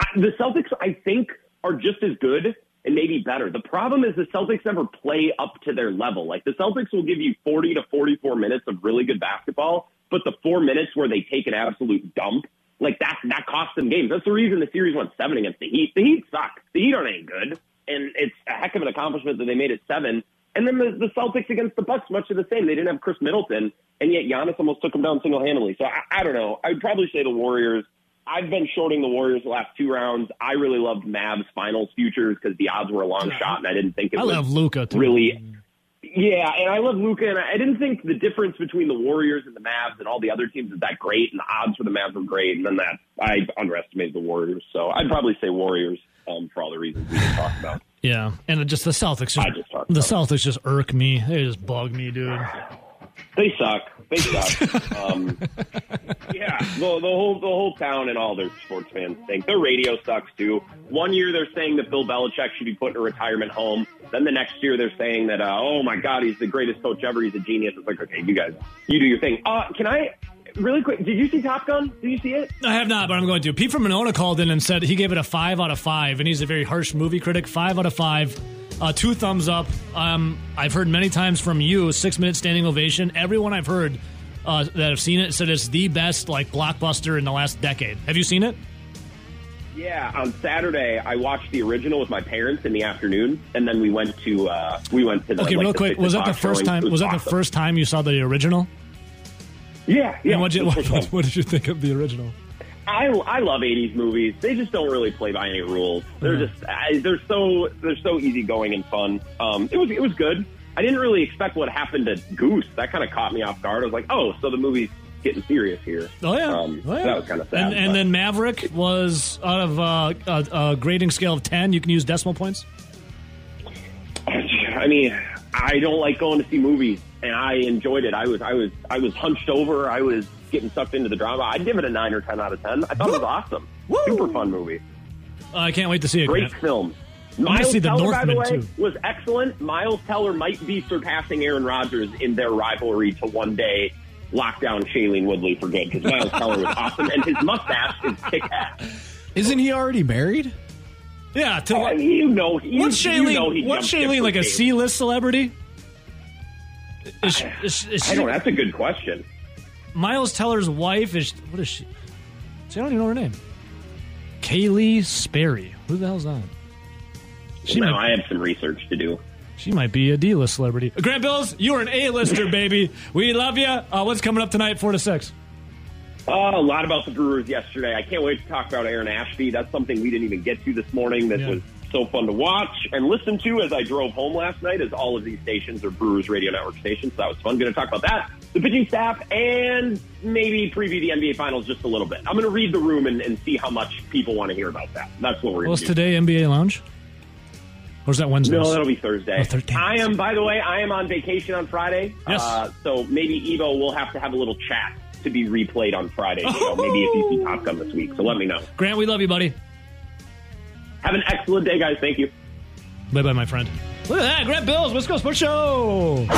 S4: I, the Celtics, I think, are just as good and maybe better. The problem is the Celtics never play up to their level. Like the Celtics will give you 40 to 44 minutes of really good basketball, but the four minutes where they take an absolute dump, like that, that cost them games. That's the reason the series went seven against the Heat. The Heat suck. The Heat aren't any good. and it's a heck of an accomplishment that they made it seven. And then the, the Celtics against the Bucks, much of the same. They didn't have Khris Middleton, and yet Giannis almost took them down single handedly. So I, I don't know. I'd probably say the Warriors. I've been shorting the Warriors the last two rounds. I really loved Mavs finals futures because the odds were a long shot, and I didn't think it
S1: I
S4: was
S1: love Luka too.
S4: really. Yeah, and I love Luka, and I didn't think the difference between the Warriors and the Mavs and all the other teams is that great, and the odds for the Mavs were great, and then that I underestimated the Warriors. So I'd probably say Warriors um, for all the reasons we just talked about.
S1: Yeah, and just the Celtics.
S4: I
S1: Just,
S4: just talked
S1: the Celtics just irk me. They just bug me, dude.
S4: They suck. They suck. um, yeah, the, the whole the whole town and all their sports fans think their radio sucks too. One year they're saying that Bill Belichick should be put in a retirement home. Then the next year they're saying that uh, oh my God, he's the greatest coach ever. He's a genius. It's like okay, you guys, you do your thing. Uh, can I really quick? Did you see Top Gun? Did you see it?
S1: I have not, but I'm going to. Pete from Monona called in and said he gave it a five out of five, and he's a very harsh movie critic. Five out of five. Uh, two thumbs up. Um, I've heard many times from you, six minute standing ovation. Everyone I've heard uh, that have seen it said it's the best like blockbuster in the last decade. Have you seen it?
S4: Yeah, on Saturday I watched the original with my parents in the afternoon, and then we went to uh, we went to the,
S1: Okay,
S4: like,
S1: real quick. Was that the first time?
S4: It
S1: Was that the first time you saw the original?
S4: Yeah, yeah.
S1: What,
S4: it
S1: you,
S4: was
S1: what,
S4: time.
S1: what did you think of the original?
S4: I I love '80s movies. They just don't really play by any rules. They're just I, they're so they're so easygoing and fun. Um, it was it was good. I didn't really expect what happened to Goose. That kind of caught me off guard. I was like, oh, so the movie's getting serious here.
S1: Oh yeah,
S4: Um,
S1: oh, yeah.
S4: that was kind of sad.
S1: And, and then Maverick was out of uh, a, a grading scale of ten. You can use decimal points.
S4: I mean, I don't like going to see movies, and I enjoyed it. I was, I was, I was hunched over. I was getting sucked into the drama. I'd give it a nine or ten out of ten. I thought it was awesome. Super fun movie.
S1: Uh, I can't wait to see it.
S4: Great
S1: Grant.
S4: film. Miles
S1: see The
S4: Teller, by the way,
S1: too.
S4: was excellent. Miles Teller might be surpassing Aaron Rodgers in their rivalry to one day lock down Shailene Woodley for good because Miles Teller was awesome, and his mustache is kick ass.
S3: Isn't he already married?
S1: Yeah. To,
S4: oh, I you know, you,
S1: what's
S4: you
S1: Shailene?
S4: know
S1: what's Shailene like a C list celebrity? Is, is, is
S4: I don't. That's a good question.
S1: Miles Teller's wife? Is what is she? See, I don't even know her name. Keleigh Sperry. Who the hell's that? She
S4: no,
S1: might,
S4: I have some research to do.
S1: she might be a D list celebrity. Grant Bills, you're an A lister, baby. We love you. Uh, what's coming up tonight, four to six?
S4: Uh, a lot about the Brewers yesterday. I can't wait to talk about Aaron Ashby. That's something we didn't even get to this morning. That
S1: Yeah.
S4: was so fun to watch and listen to as I drove home last night. As all of these stations are Brewers Radio Network stations, so that was fun. Going to talk about that, the pitching staff, and maybe preview the NBA Finals just a little bit. I'm going to read the room and, and see how much people want to hear about that. That's what we're
S1: Well,
S4: to do.
S1: today NBA Lounge? Or is that Wednesday?
S4: No, that'll be Thursday.
S1: Oh, Thursday.
S4: I am, by the way, I am on vacation on Friday.
S1: Yes.
S4: Uh, so maybe Ebo will have to have a little chat to be replayed on Friday. You know, maybe if you see Top Gun this week. So let me know.
S1: Grant, we love you, buddy.
S4: Have an excellent day, guys. Thank you.
S1: Bye bye, my friend. Look at that. Grant Bills, West Coast Sports Show.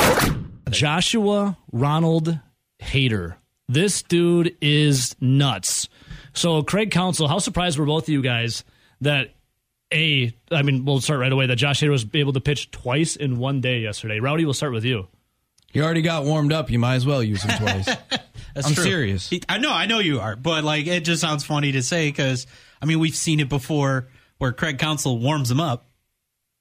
S1: Joshua Ronald Hader. This dude is nuts. So, Craig Counsell, how surprised were both of you guys that A, I mean, we'll start right away, that Josh Hader was able to pitch twice in one day yesterday. Rowdy, we'll start with you.
S3: You already got warmed up. You might as well use him twice.
S5: That's
S3: I'm
S5: true.
S3: serious.
S5: He- I know, I know you are, but like it just sounds funny to say because I mean we've seen it before where Craig Counsell warms him up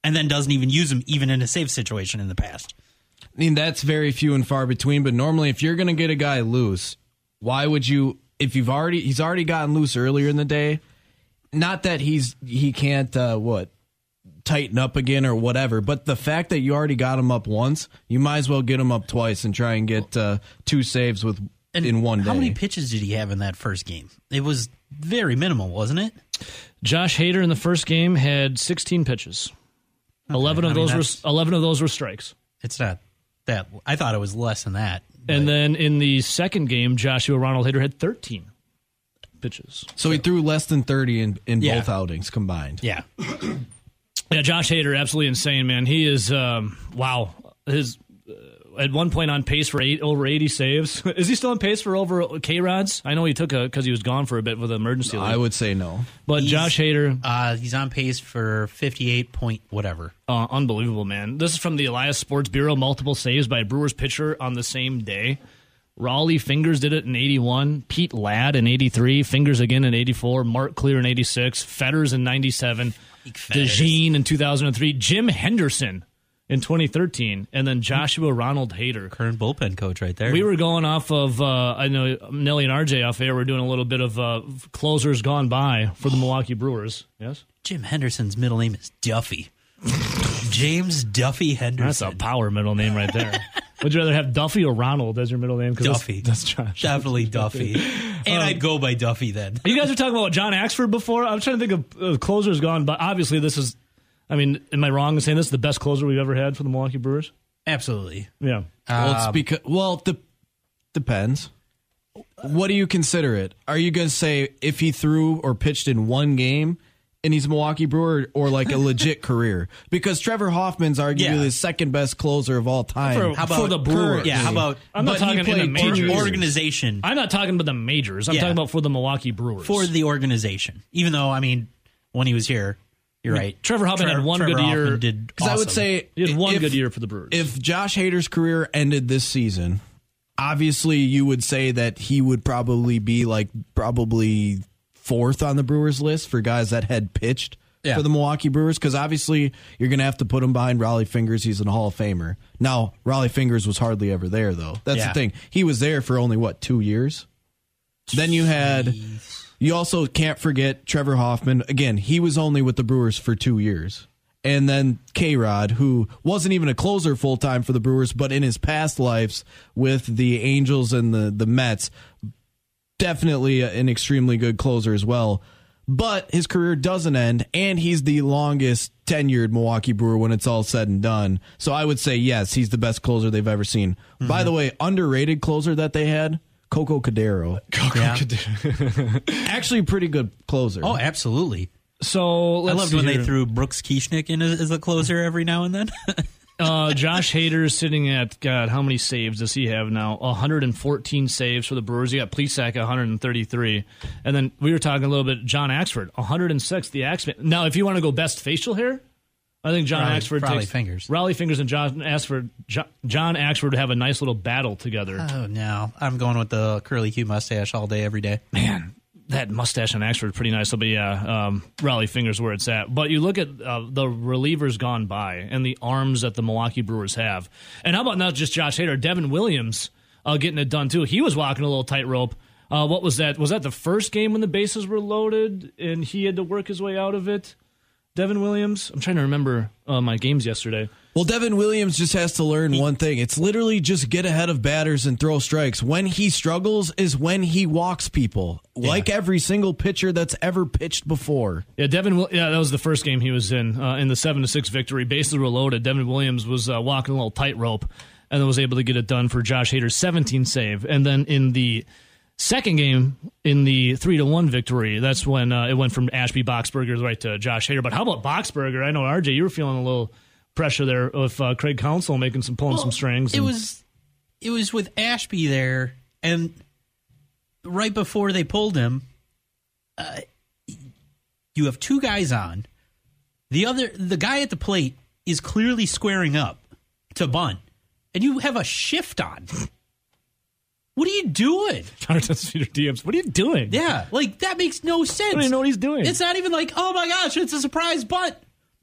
S5: and then doesn't even use him even in a safe situation in the past.
S3: I mean, that's very few and far between. But normally, if you're going to get a guy loose, why would you? If you've already, he's already gotten loose earlier in the day. Not that he's he can't uh, what tighten up again or whatever, but the fact that you already got him up once, you might as well get him up twice and try and get uh, two saves with
S5: And
S3: in one day.
S5: How many pitches did he have in that first game? It was very minimal, wasn't it?
S1: Josh Hader in the first game had 16 pitches. 11 of
S5: I mean,
S1: those
S5: that's-
S1: were 11 of those were strikes.
S5: It's not that. I thought it was less than that.
S1: And then in the second game, Joshua Ronald Hader had 13 pitches.
S3: so he threw less than thirty in, in
S5: Yeah.
S3: both outings combined.
S5: yeah,
S1: Yeah, Josh Hader, absolutely insane, man. He is um, wow. His uh, at one point on pace for eight over eighty saves. is he still on pace for over K Rods? I know he took a because he was gone for a bit with an emergency.
S3: I would say no.
S1: but
S5: He's-
S1: Josh Hader,
S5: uh, he's on pace for fifty-eight point whatever.
S1: uh, unbelievable, man. This is from the Elias Sports Bureau. Multiple saves by a Brewers pitcher on the same day. Rollie Fingers did it in 81. Pete Ladd in 83. Fingers again in 84. Mark Clear in 86. Fetters in 97. DeJean in 2003, Jim Henderson in 2013, and then Joshua Ronald Hader.
S5: Current bullpen coach right there.
S1: We were going off of, uh, I know Nelly and RJ off air. We're doing a little bit of uh, closers gone by for the Milwaukee Brewers. Yes?
S5: Jim Henderson's middle name is Duffy. James Duffy Henderson.
S1: That's a power middle name right there. Would you rather have Duffy or Ronald as your middle name? 'Cause that's-
S5: Duffy.
S1: That's, Josh.
S5: Definitely Duffy. And I'd go by Duffy then.
S1: You guys were talking about John Axford before. I'm trying to think of uh, closers gone, but obviously this is. I mean, am I wrong in saying this is the best closer we've ever had for the Milwaukee Brewers?
S5: Absolutely.
S1: Yeah.
S3: Well,
S5: Um,
S3: it's because well, it de- depends. What do you consider it? Are you going to say if he threw or pitched in one game and he's a Milwaukee Brewer, or like a legit career? Because Trevor Hoffman's arguably
S5: Yeah.
S3: the second best closer of all time.
S1: For-
S5: How about
S1: for the Brewers.
S5: Yeah, how about
S1: I'm not talking in the majors.
S5: organization
S1: I'm not talking about the majors. I'm
S5: Yeah.
S1: talking about for the Milwaukee Brewers.
S5: for the organization? Even though, I mean, when he was here, you're right.
S1: Trevor Hoffman had one
S5: Trevor
S1: good year.
S5: Hoffman Did
S3: Because I would say
S1: he had one
S3: if-
S1: good year for the Brewers.
S3: If Josh Hader's career ended this season, obviously you would say that he would probably be like probably fourth on the Brewers list for guys that had pitched
S5: Yeah.
S3: for the Milwaukee Brewers. Because obviously you're going to have to put him behind Rollie Fingers. He's in the Hall of Famer. Now Rollie Fingers was hardly ever there though. That's
S5: Yeah.
S3: the thing. He was there for only what two years. Then you had. You also can't forget Trevor Hoffman. Again, he was only with the Brewers for two years. And then K Rod, who wasn't even a closer full time for the Brewers, but in his past lives with the Angels and the, the Mets, definitely an extremely good closer as well. But his career doesn't end, and he's the longest tenured Milwaukee Brewer when it's all said and done. So I would say, yes, he's the best closer they've ever seen. By the way, underrated closer that they had, Coco Cordero.
S5: Coco yeah.
S3: Actually, pretty good closer.
S5: Oh, absolutely.
S1: so
S5: I
S1: let's
S5: loved
S1: see
S5: when they threw Brooks Kieschnick in as, as a closer every now and then.
S1: Uh, Josh Hader is sitting at God. How many saves does he have now? 114 saves for the Brewers. You got Plesac 133, and then we were talking a little bit. John Axford 106. The Axman. Now, if you want to go best facial hair, I think John
S5: Rollie-
S1: Axford
S5: Rollie
S1: takes
S5: Fingers.
S1: Rollie Fingers and John Axford. Jo- John Axford have a nice little battle together.
S5: oh no, I'm going with the curly Q mustache all day, every day.
S1: man, that mustache on Axford pretty nice. But yeah, um, Rollie Fingers where it's at. But you look at uh, the relievers gone by and the arms that the Milwaukee Brewers have. And how about not just Josh Hader, Devin Williams uh, getting it done too. He was walking a little tightrope. Uh, what was that? Was that the first game when the bases were loaded and he had to work his way out of it? Devin Williams. I'm trying to remember uh, my games yesterday.
S3: Well, Devin Williams just has to learn one thing. It's literally just get ahead of batters and throw strikes. When he struggles is when he walks people, like every single pitcher that's ever pitched before.
S1: Yeah, Devin. Yeah, that was the first game he was in uh, in the seven to six victory. Bases were loaded. Devin Williams was uh, walking a little tightrope, and then was able to get it done for Josh Hader's 17 save. And then in the second game, in the three to one victory, that's when uh, it went from Ashby Boxberger right to Josh Hader. But how about Boxberger? I know RJ, you were feeling a little pressure there with uh, Craig Counsell making some pulling some strings.
S5: It was it was with Ashby there, and right before they pulled him, uh, you have two guys on. The other, the guy at the plate is clearly squaring up to bunt, and you have a shift on. What are you doing?
S1: Jonathan Peter DMs. What are you doing?
S5: Yeah, like that makes no sense.
S1: I don't even know what he's doing.
S5: It's not even like, oh my gosh, it's a surprise bunt.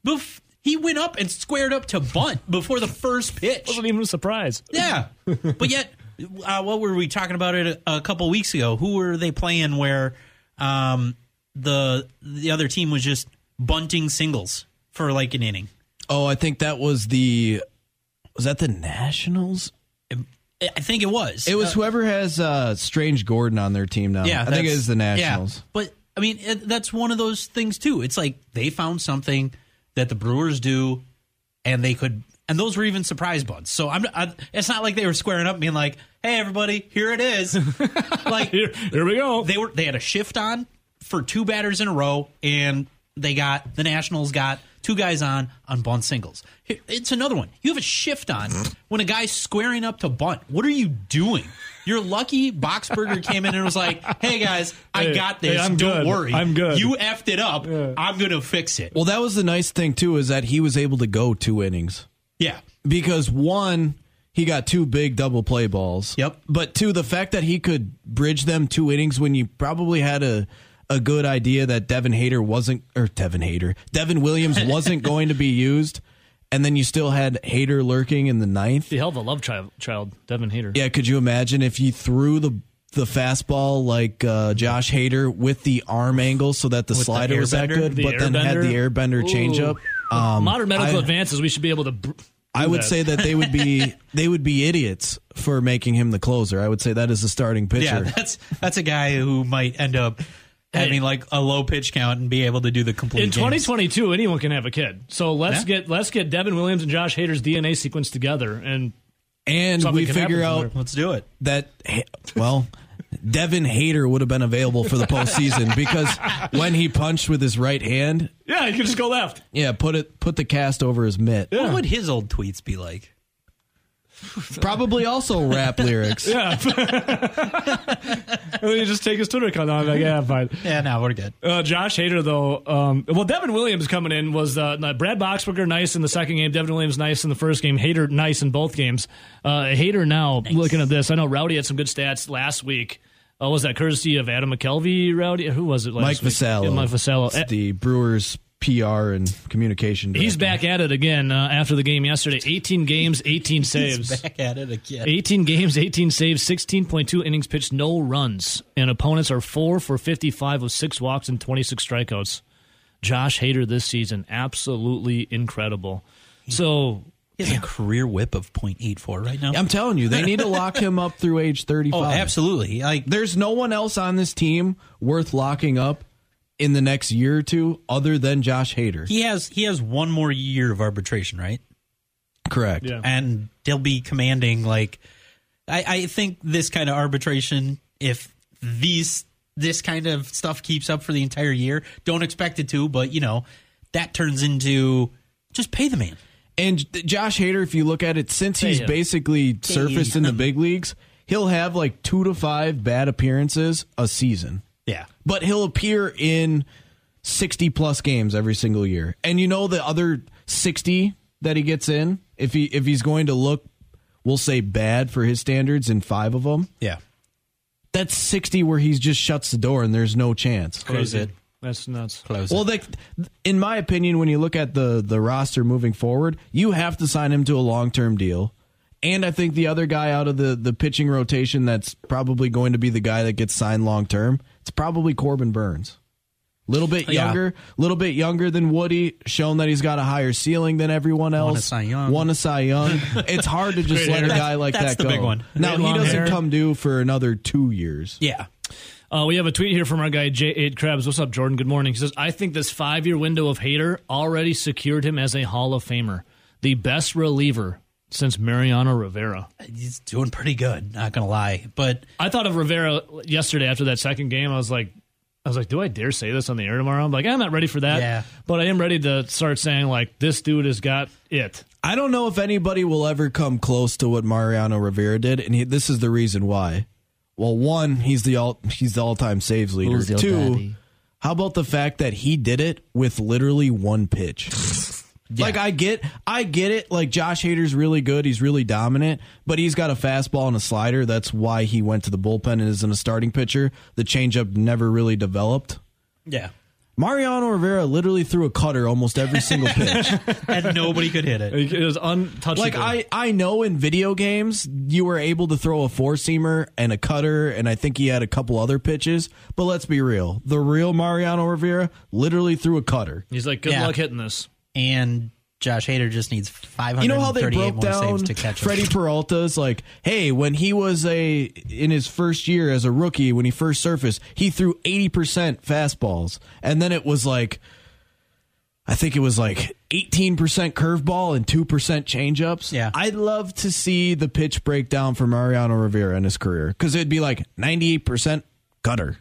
S5: Bef- he went up and squared up to bunt before the first pitch.
S1: wasn't even a surprise.
S5: Yeah, but yet, uh, what were we talking about it a, a couple weeks ago? Who were they playing where um, the the other team was just bunting singles for like an inning?
S3: Oh, I think that was the was that the Nationals?
S5: I think it was.
S3: It was
S5: Uh,
S3: whoever has uh, Strange Gordon on their team now.
S5: yeah,
S3: I think it
S5: that's-
S3: is the
S5: yeah.
S3: Nationals.
S5: But I mean, it, that's one of those things too. It's like they found something that the Brewers do, and they could. And those were even surprise bunts. So I'm. I, it's not like they were squaring up, and being like, "Hey, everybody, here it is." like
S1: Here, here we go.
S5: they were they had a shift on for two batters in a row, and they got the Nationals got two guys on on bunt singles. It's another one. You have a shift on mm-hmm. when a guy's squaring up to bunt. What are you doing? You're lucky Boxberger came in and was like, "Hey guys, I
S1: Hey,
S5: got this.
S1: hey, I'm
S5: Don't
S1: good.
S5: worry.
S1: I'm good."
S5: You effed it up. I'm gonna fix it."
S3: Well, that was the nice thing too is that he was able to go two innings.
S5: Yeah.
S3: because one he got two big double play balls.
S5: Yep.
S3: But two, the fact that he could bridge them two innings when you probably had a a good idea that Devin Hader wasn't or Devin Hader, Devin Williams wasn't going to be used, and then you still had Hader lurking in the ninth.
S1: The hell of a love child, child Devin Hader.
S3: Yeah, could you imagine if you threw the the fastball like uh, Josh Hader with the arm angle so that the
S5: With the
S3: slider was that good,
S1: The
S3: but then had the airbender
S1: Ooh.
S3: changeup? Um,
S1: Modern medical
S3: I-
S1: advances, we should be able to. Br-
S3: I would
S1: that.
S3: say that they would be they would be idiots for making him the closer. I would say that is the starting pitcher.
S5: Yeah, that's that's a guy who might end up having like a low pitch count and be able to do the complete.
S1: in
S5: games.
S1: 2022, anyone can have a kid. So let's
S5: Yeah.
S1: get let's get Devin Williams and Josh Hader's DNA sequence together, and
S3: and we figure out
S5: Let's do it.
S3: that well, Devin Hader would have been available for the postseason because when he punched with his right hand,
S1: yeah, he could just go left.
S3: yeah, put it put the cast over his mitt.
S5: What would his old tweets be like?
S3: Probably also rap lyrics.
S1: Yeah, and then you just take his Twitter account down. Like, yeah, fine.
S5: Yeah, no, we're good.
S1: Uh, Josh Hader, though, um, well, Devin Williams coming in was uh, Brad Boxberger nice in the second game. Devin Williams nice in the first game. Hader nice in both games. Uh, Hader now looking at this. I know Rowdy had some good stats last week. Uh, was that courtesy of Adam McCalvy? Rowdy, who was it? Last
S3: Mike
S1: week?
S3: Vassallo.
S1: Yeah, Mike Vassallo.
S3: It's the Brewers PR and communication.
S1: He's back at it again uh, after the game yesterday. 18 games, 18
S5: He's
S1: saves.
S5: back at it again.
S1: 18 games, 18 saves, 16.2 innings pitched, no runs. And opponents are 4 for 55 with 6 walks and 26 strikeouts. Josh Hader this season, absolutely incredible. So,
S5: He has a career whip of .84 right now.
S3: I'm telling you, they need to lock him up through age 35.
S5: oh, absolutely. Like
S3: There's no one else on this team worth locking up in the next year or two other than Josh Hader.
S5: he has he has one more year of arbitration, right?
S3: Correct.
S1: Yeah.
S5: and they'll be commanding like I, I think this kind of arbitration if these this kind of stuff keeps up for the entire year don't expect it to but you know that turns into just pay the man
S3: And Josh Hader, if you look at it, since he's
S1: him.
S3: basically surfaced in the big leagues, he'll have like two to five bad appearances a season.
S5: Yeah
S3: But he'll appear in 60 plus games every single year. And you know the other 60 that he gets in, if he if he's going to look we'll say bad for his standards in 5 of them,
S5: yeah
S3: that's 60 where he just shuts the door and there's no chance.
S5: close it
S1: That's nuts.
S5: close
S3: Well, they, in my opinion, when you look at the the roster moving forward, you have to sign him to a long term deal. And I think the other guy out of the the pitching rotation that's probably going to be the guy that gets signed long term, it's probably Corbin Burnes. Little bit
S5: Yeah.
S3: younger, little bit younger than Woody, shown that he's got a higher ceiling than everyone else.
S5: a Cy Young.
S3: Won a Cy Young. it's hard to just let a guy like that go.
S5: big one.
S3: Now
S1: Great
S3: he doesn't
S1: hair.
S3: come due for another two years.
S5: yeah
S1: Uh, we have a tweet here from our guy J8 Krebs. What's up, Jordan? Good morning. He says, I think this five year window of Hader already secured him as a Hall of Famer, the best reliever since Mariano Rivera.
S5: he's doing pretty good not gonna lie but
S1: I thought of Rivera yesterday after that second game. I was like, I was like, do I dare say this on the air tomorrow? I'm like, I'm not ready for that.
S5: Yeah.
S1: But I am ready to start saying like, this dude has got it.
S3: I don't know if anybody will ever come close to what Mariano Rivera did, and he, this is the reason why. Well, one, he's the all he's the all time saves leader. Two,
S1: daddy?
S3: how about the fact that he did it with literally one pitch? Like I get, I get it. Like Josh Hader's really good. He's really dominant, but he's got a fastball and a slider. That's why he went to the bullpen and isn't a starting pitcher. The changeup never really developed.
S5: yeah
S3: Mariano Rivera literally threw a cutter almost every single pitch.
S5: and nobody could hit it
S1: It was untouchable.
S3: Like I, I know in video games you were able to throw a four seamer and a cutter, and I think he had a couple other pitches. But let's be real, the real Mariano Rivera literally threw a cutter.
S1: He's like, good
S5: Yeah.
S1: luck hitting this.
S5: And Josh Hader just needs 538
S3: You know how they broke
S5: more
S3: down
S5: saves to catch him.
S3: Freddie Peralta's like, hey, when he was a in his first year as a rookie, when he first surfaced, he threw eighty percent fastballs, and then it was like. I think it was like 18% curveball and 2% changeups.
S5: Yeah.
S3: I'd love to see the pitch breakdown for Mariano Rivera in his career because it'd be like 98% gutter.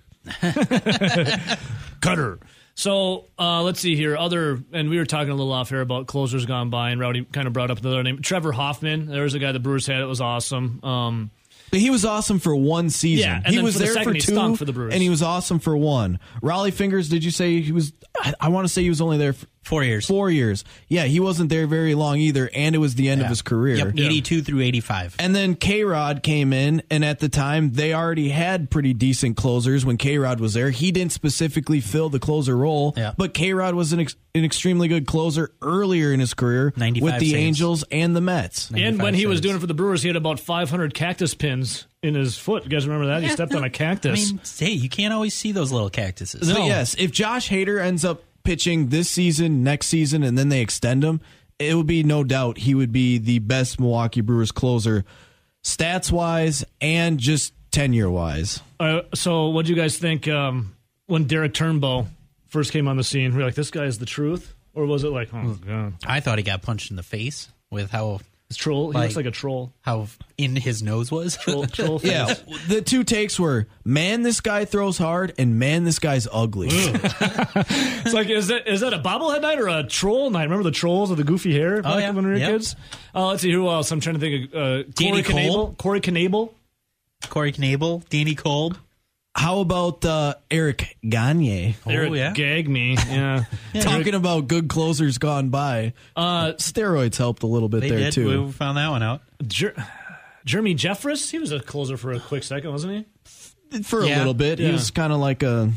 S1: Cutter. So uh, let's see here. Other and we were talking a little off here about closers gone by, and Rowdy kind of brought up another name, Trevor Hoffman. There was a guy the Brewers had. It was awesome. Um,
S3: But he was awesome for one season.
S1: Yeah,
S3: he was
S1: for the
S3: there for two,
S1: for the Brewers.
S3: and he was awesome for one. Rollie Fingers, did you say he was? I, I want to say he was only there f-
S5: Four years.
S3: Four years. Yeah, he wasn't there very long either, and it was the end of his career.
S5: Yep, 82 through 85.
S3: And then K Rod came in, and at the time, they already had pretty decent closers when K Rod was there. He didn't specifically fill the closer role,
S5: Yeah.
S3: but K Rod was an, ex- an extremely good closer earlier in his career
S5: 95
S3: with the
S5: saves.
S3: Angels and the Mets.
S1: And when
S5: 95
S1: he was doing it for the Brewers, he had about 500 cactus pins in his foot. You guys remember that? He stepped on a cactus.
S5: mean, hey, you can't always see those little cactuses.
S1: No.
S3: But yes, if Josh Hader ends up pitching this season, next season, and then they extend him, it would be no doubt he would be the best Milwaukee Brewers closer, stats wise and just tenure wise.
S1: Uh, so, what do you guys think um, when Derek Turnbow first came on the scene? We are like, this guy is the truth? Or was it like, oh, God.
S5: I thought he got punched in the face with how
S1: It's troll. He looks like a troll.
S5: how in his nose was.
S1: Troll, troll face.
S3: Yeah, the two takes were man, this guy throws hard, and man, this guy's ugly.
S1: It's like, is that is that a bobblehead night or a troll night? Remember the trolls with the goofy hair back
S5: Oh, yeah.
S1: when we were
S5: Yep.
S1: kids? Uh, let's see who else. I'm trying to think of uh,
S5: Danny
S1: Corey
S5: Cole?
S1: Knebel. Corey Knebel.
S5: Corey Knebel, Danny Kolb.
S3: How about uh, Eric Gagne?
S1: Eric
S5: yeah.
S1: Gag me. Yeah.
S3: Talking about good closers gone by.
S1: Uh,
S3: Steroids helped a little bit
S5: They
S3: there
S5: did.
S3: too.
S5: We found that one out.
S1: Jer- Jeremy Jeffress. He was a closer for a quick second, wasn't he?
S3: For a
S5: Yeah.
S3: little bit,
S1: Yeah.
S3: he was kind of like a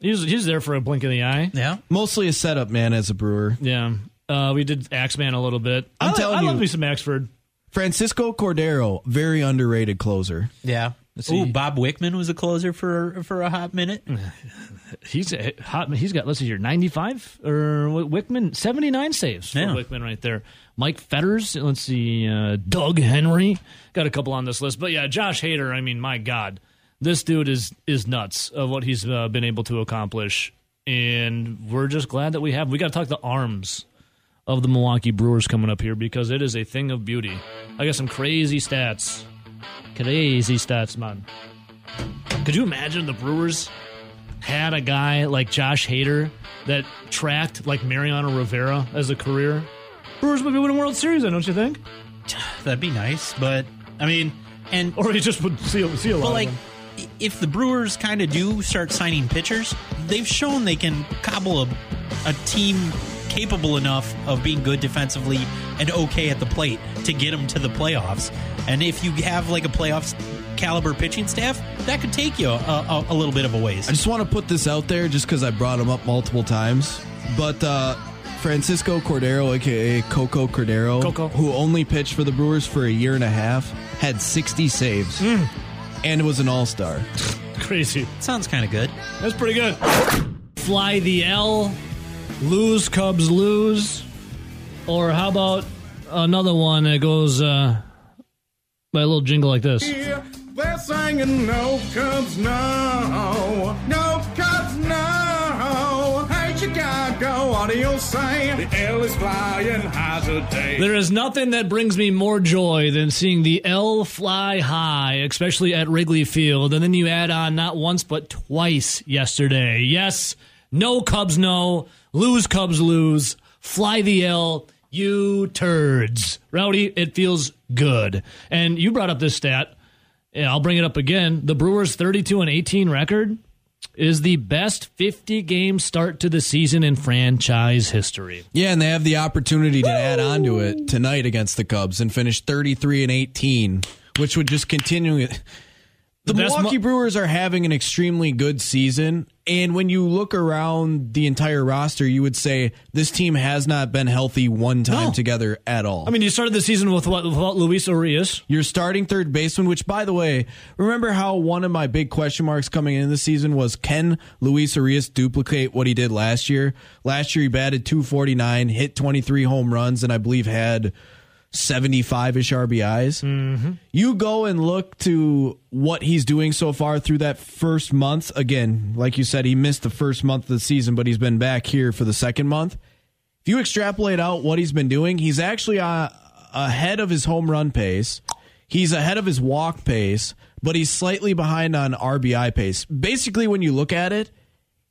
S1: He was, he was there for a blink of the eye.
S5: Yeah.
S3: mostly a setup man as a brewer.
S1: Yeah. Uh, we did Axeman a little bit.
S3: I'm
S1: I li-
S3: telling
S1: I love
S3: you-
S1: me some Axford.
S3: Francisco Cordero, very underrated closer.
S5: Yeah. Ooh, Bob Wickman was a closer for for a hot minute.
S1: He's a hot. He's got let's see here, ninety five or Wickman seventy nine saves for
S5: Yeah.
S1: Wickman right there. Mike Fetters. Let's see, uh, Doug Henry got a couple on this list, but yeah, Josh Hader. I mean, my God, this dude is is nuts of what he's uh, been able to accomplish, and we're just glad that we have. We got to talk the arms of the Milwaukee Brewers coming up here because it is a thing of beauty. I got some crazy stats, crazy stats, man. Could you imagine the Brewers had a guy like Josh Hader that tracked like Mariano Rivera as a career? Brewers would be winning World Series, then, don't you think?
S5: That'd be nice, but I mean, and
S1: Or he just would see, see a lot
S5: but like, if the Brewers kind of do start signing pitchers, they've shown they can cobble a, a team capable enough of being good defensively and okay at the plate to get them to the playoffs. And if you have like a playoffs caliber pitching staff, that could take you a, a, a little bit of a ways.
S3: I just want to put this out there just because I brought him up multiple times. But uh, Francisco Cordero, aka Coco Cordero,
S1: Coco.
S3: who only pitched for the Brewers for a year and a half, had 60 saves and was an all star.
S1: Crazy.
S5: Sounds kind of good.
S1: That's pretty good. Fly the L, lose Cubs lose, or how about another one that goes uh, by a little jingle like this?
S2: They're singing no Cubs, no. No Cubs, no. Hey, Chicago, what do you say? The L is flying high today.
S1: There is nothing that brings me more joy than seeing the L fly high, especially at Wrigley Field. And then you add on not once but twice yesterday. Yes, no Cubs, no. Lose Cubs, lose. Fly the L, you turds. Rowdy, it feels good. And you brought up this stat. Yeah, I'll bring it up again. The Brewers' 32 and 18 record is the best 50 game start to the season in franchise history.
S3: Yeah, and they have the opportunity to add on to it tonight against the Cubs and finish 33 and 18, which would just continue. The, Milwaukee
S1: mo-
S3: Brewers are having an extremely good season, and when you look around the entire roster, you would say this team has not been healthy one time
S1: No.
S3: together at all.
S1: I mean, you started the season with what, without Luis Urias.
S3: Your starting third baseman, which by the way, remember how one of my big question marks coming into the season was can Luis Urias duplicate what he did last year? Last year he batted 249, hit 23 home runs, and I believe had 75 ish RBIs. Mm-hmm. You go and look to what he's doing so far through that first month. Again, like you said, he missed the first month of the season, but he's been back here for the second month. If you extrapolate out what he's been doing, he's actually uh, ahead of his home run pace. He's ahead of his walk pace, but he's slightly behind on RBI pace. Basically, when you look at it,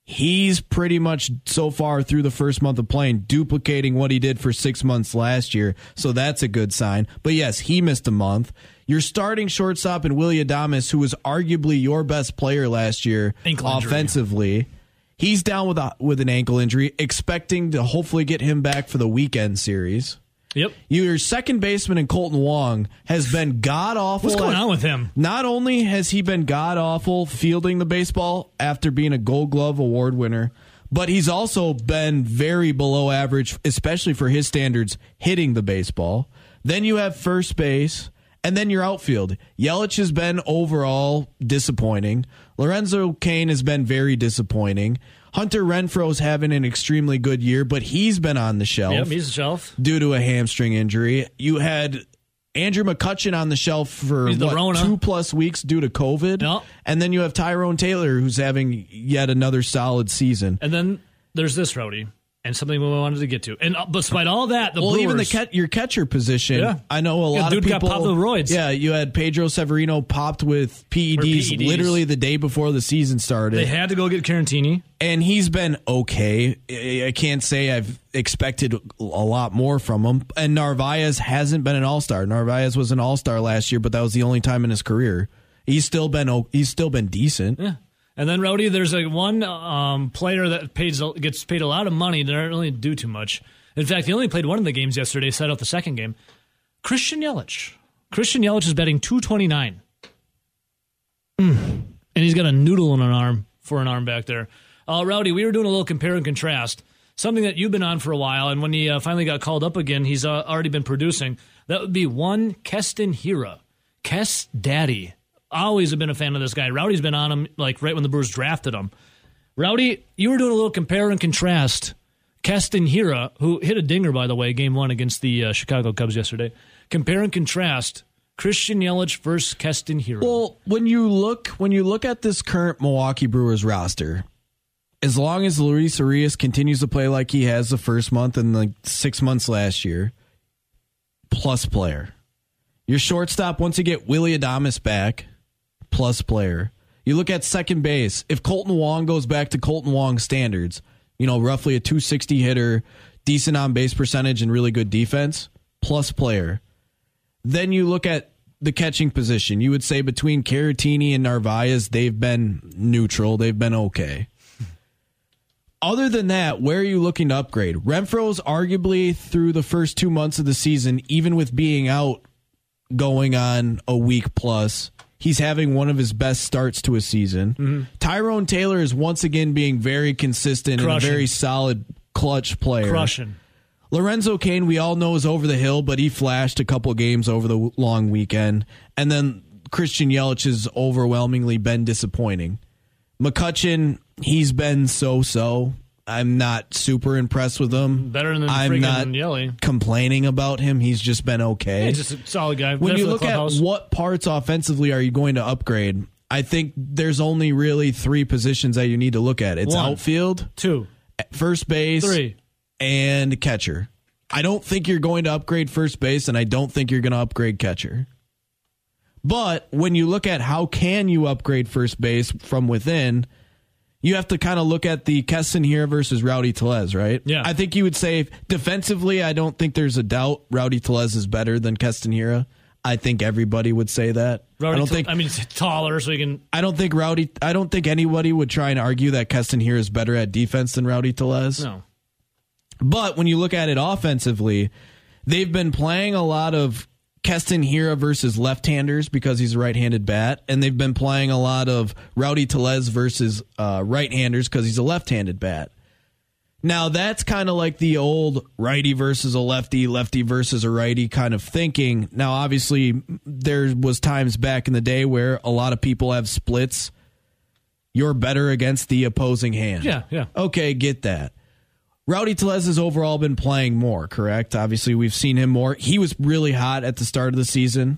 S3: he's pretty much so far through the first month of playing duplicating what he did for six months last year. So that's a good sign. But yes, he missed a month. Your starting shortstop in Willy Adames, who was arguably your best player last year
S1: Ankle injury.
S3: offensively, He's down with a, with an ankle injury, expecting to hopefully get him back for the weekend series.
S1: Yep.
S3: Your second baseman in Kolten Wong has been god awful.
S1: What's going on with him?
S3: Not only has he been god awful fielding the baseball after being a Gold Glove award winner, but he's also been very below average, especially for his standards, hitting the baseball. Then you have first base, and then your outfield. Yelich has been overall disappointing. Lorenzo Cain has been very disappointing. Hunter Renfroe's having an extremely good year, but he's been on the shelf
S1: Yep, he's a shelf.
S3: due to a hamstring injury. You had Andrew McCutchen on the shelf for
S1: the
S3: what,
S1: Rona.
S3: two plus weeks due to COVID.
S1: Yep.
S3: And then you have Tyrone Taylor, who's having yet another solid season.
S1: And then there's this Rowdy, and something we wanted to get to. And uh, despite all that, the
S3: Well, even the
S1: Brewers-
S3: cat, your catcher position,
S1: Yeah.
S3: I know a
S1: Yeah,
S3: lot
S1: dude
S3: of
S1: got
S3: people.
S1: popped with roids.
S3: Yeah, you had Pedro Severino popped with PEDs,
S1: PEDs.
S3: literally the day before the season started.
S1: they had to go get Caratini.
S3: and he's been okay. I I can't say I've expected a lot more from him. And Narvaez hasn't been an all star. Narvaez was an all star last year, but that was the only time in his career. He's still been he's still been decent.
S1: Yeah. And then Rowdy, there's like one um, player that pays gets paid a lot of money. They don't really do too much. In fact, he only played one of the games yesterday. Set out the second game. Christian Yelich. Christian Yelich is betting two twenty nine. And he's got a noodle in an arm for an arm back there. Uh, Rowdy, we were doing a little compare and contrast. Something that you've been on for a while, and when he uh, finally got called up again, he's uh, already been producing. That would be one Keston Hiura. Kes Daddy. Always have been a fan of this guy. Rowdy's been on him like right when the Brewers drafted him. Rowdy, you were doing a little compare and contrast. Keston Hiura, who hit a dinger, by the way, game one against the uh, Chicago Cubs yesterday. Compare and contrast Christian Yelich versus Keston Hiura.
S3: Well, when you look when you look at this current Milwaukee Brewers roster, as long as Luis Urias continues to play like he has the first month and the six months last year, plus player. Your shortstop, once you get Willy Adames back, plus player. You look at second base. If Kolten Wong goes back to Kolten Wong standards, you know, roughly a 260 hitter, decent on base percentage, and really good defense, plus player. Then you look at the catching position. You would say between Caratini and Narvaez, they've been neutral. They've been okay. Other than that, where are you looking to upgrade? Renfroe's arguably through the first two months of the season, even with being out going on a week plus, he's having one of his best starts to a season. Mm-hmm. Tyrone Taylor is once again being very consistent and a very solid clutch player.
S1: Crushing.
S3: Lorenzo Cain, we all know is over the hill, but he flashed a couple games over the long weekend. And then Christian Yelich has overwhelmingly been disappointing. McCutchen, he's been so so. I'm not super impressed with him.
S1: Better than
S3: I'm not
S1: Yelly.
S3: complaining about him. He's just been okay.
S1: He's just a solid guy.
S3: when you look at what parts offensively are you going to upgrade, I think there's only really three positions that you need to look at. It's
S1: One.
S3: outfield,
S1: two,
S3: first base,
S1: three.
S3: and catcher. I don't think you're going to upgrade first base, and I don't think you're going to upgrade catcher. But when you look at how can you upgrade first base from within, you have to kind of look at the Keston Hiura versus Rowdy Tellez, right?
S1: Yeah.
S3: I think you would say defensively, I don't think there's a doubt Rowdy Tellez is better than Keston Hiura. I think everybody would say that.
S1: Rowdy
S3: I don't think
S1: I mean, he's taller, so he can.
S3: I don't think Rowdy. I don't think anybody would try and argue that Keston Hiura is better at defense than Rowdy Tellez.
S1: No.
S3: But when you look at it offensively, they've been playing a lot of Keston Hiura versus left-handers because he's a right-handed bat, and they've been playing a lot of Rowdy Tellez versus uh, right-handers because he's a left-handed bat. Now that's kind of like the old righty versus a lefty, lefty versus a righty kind of thinking. Now, obviously, there was times back in the day where a lot of people have splits. You're better against the opposing hand.
S1: Yeah, yeah.
S3: Okay, get that. Rowdy Tellez has overall been playing more, correct? Obviously, we've seen him more. He was really hot at the start of the season.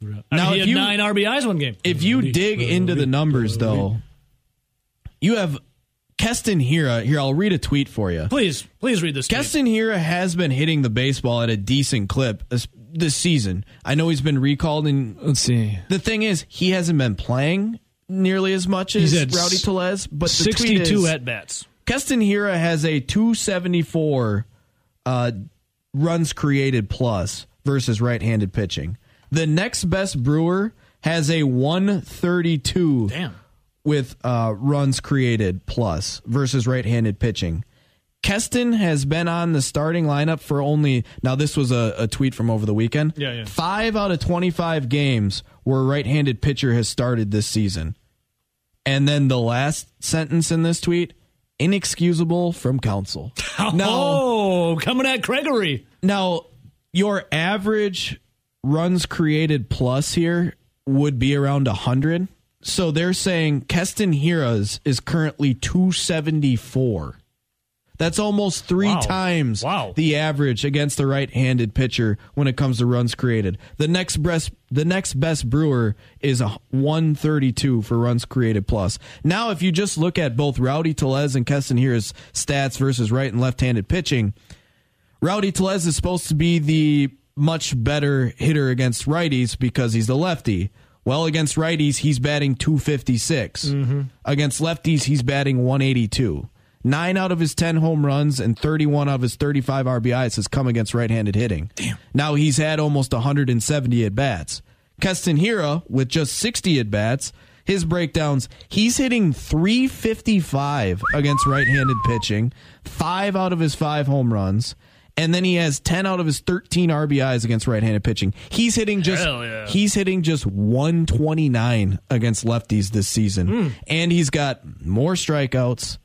S1: I mean,
S3: Now,
S1: he had
S3: you-
S1: nine RBIs one game.
S3: If you dig into the numbers, though, you have Keston Hiura. Here, I'll read a tweet for you.
S1: please, please read this. tweet.
S3: Keston Hiura has been hitting the baseball at a decent clip this, this season. I know he's been recalled, and
S1: Let's see.
S3: the thing is, he hasn't been playing nearly as much as Rowdy
S1: s-
S3: Tellez. But the tweet
S1: Sixty-two at bats.
S3: Keston Hiura has a 274 uh, runs created plus versus right-handed pitching. The next best Brewer has a 132
S1: Damn.
S3: with uh, runs created plus versus right-handed pitching. Keston has been on the starting lineup for only now. This was a, a tweet from over the weekend.
S1: Yeah, yeah.
S3: Five out of twenty-five games where a right-handed pitcher has started this season, and then the last sentence in this tweet: inexcusable from Counsell. Now,
S1: Oh, coming at Gregory.
S3: now your average runs created plus here would be around 100. So they're saying Keston Hiura's is currently 274. That's almost three
S1: Wow.
S3: times
S1: Wow.
S3: the average against the right-handed pitcher when it comes to runs created. The next best the next best brewer is a 132 for runs created plus. Now if you just look at both Rowdy Tellez and Keston Hiura's stats versus right and left-handed pitching, Rowdy Tellez is supposed to be the much better hitter against righties because he's the lefty. Well, against righties, he's batting 256. Mm-hmm. Against lefties, he's batting 182. Nine out of his 10 home runs and 31 of his 35 RBIs has come against right handed hitting. Damn. Now he's had almost 170 at bats. Keston Hiura, with just 60 at bats, his breakdowns, he's hitting 355 against right handed pitching, five out of his five home runs. And then he has 10 out of his 13 RBIs against right-handed pitching. He's hitting just
S1: yeah.
S3: he's hitting just 129 against lefties this season.
S1: Hmm.
S3: And he's got more strikeouts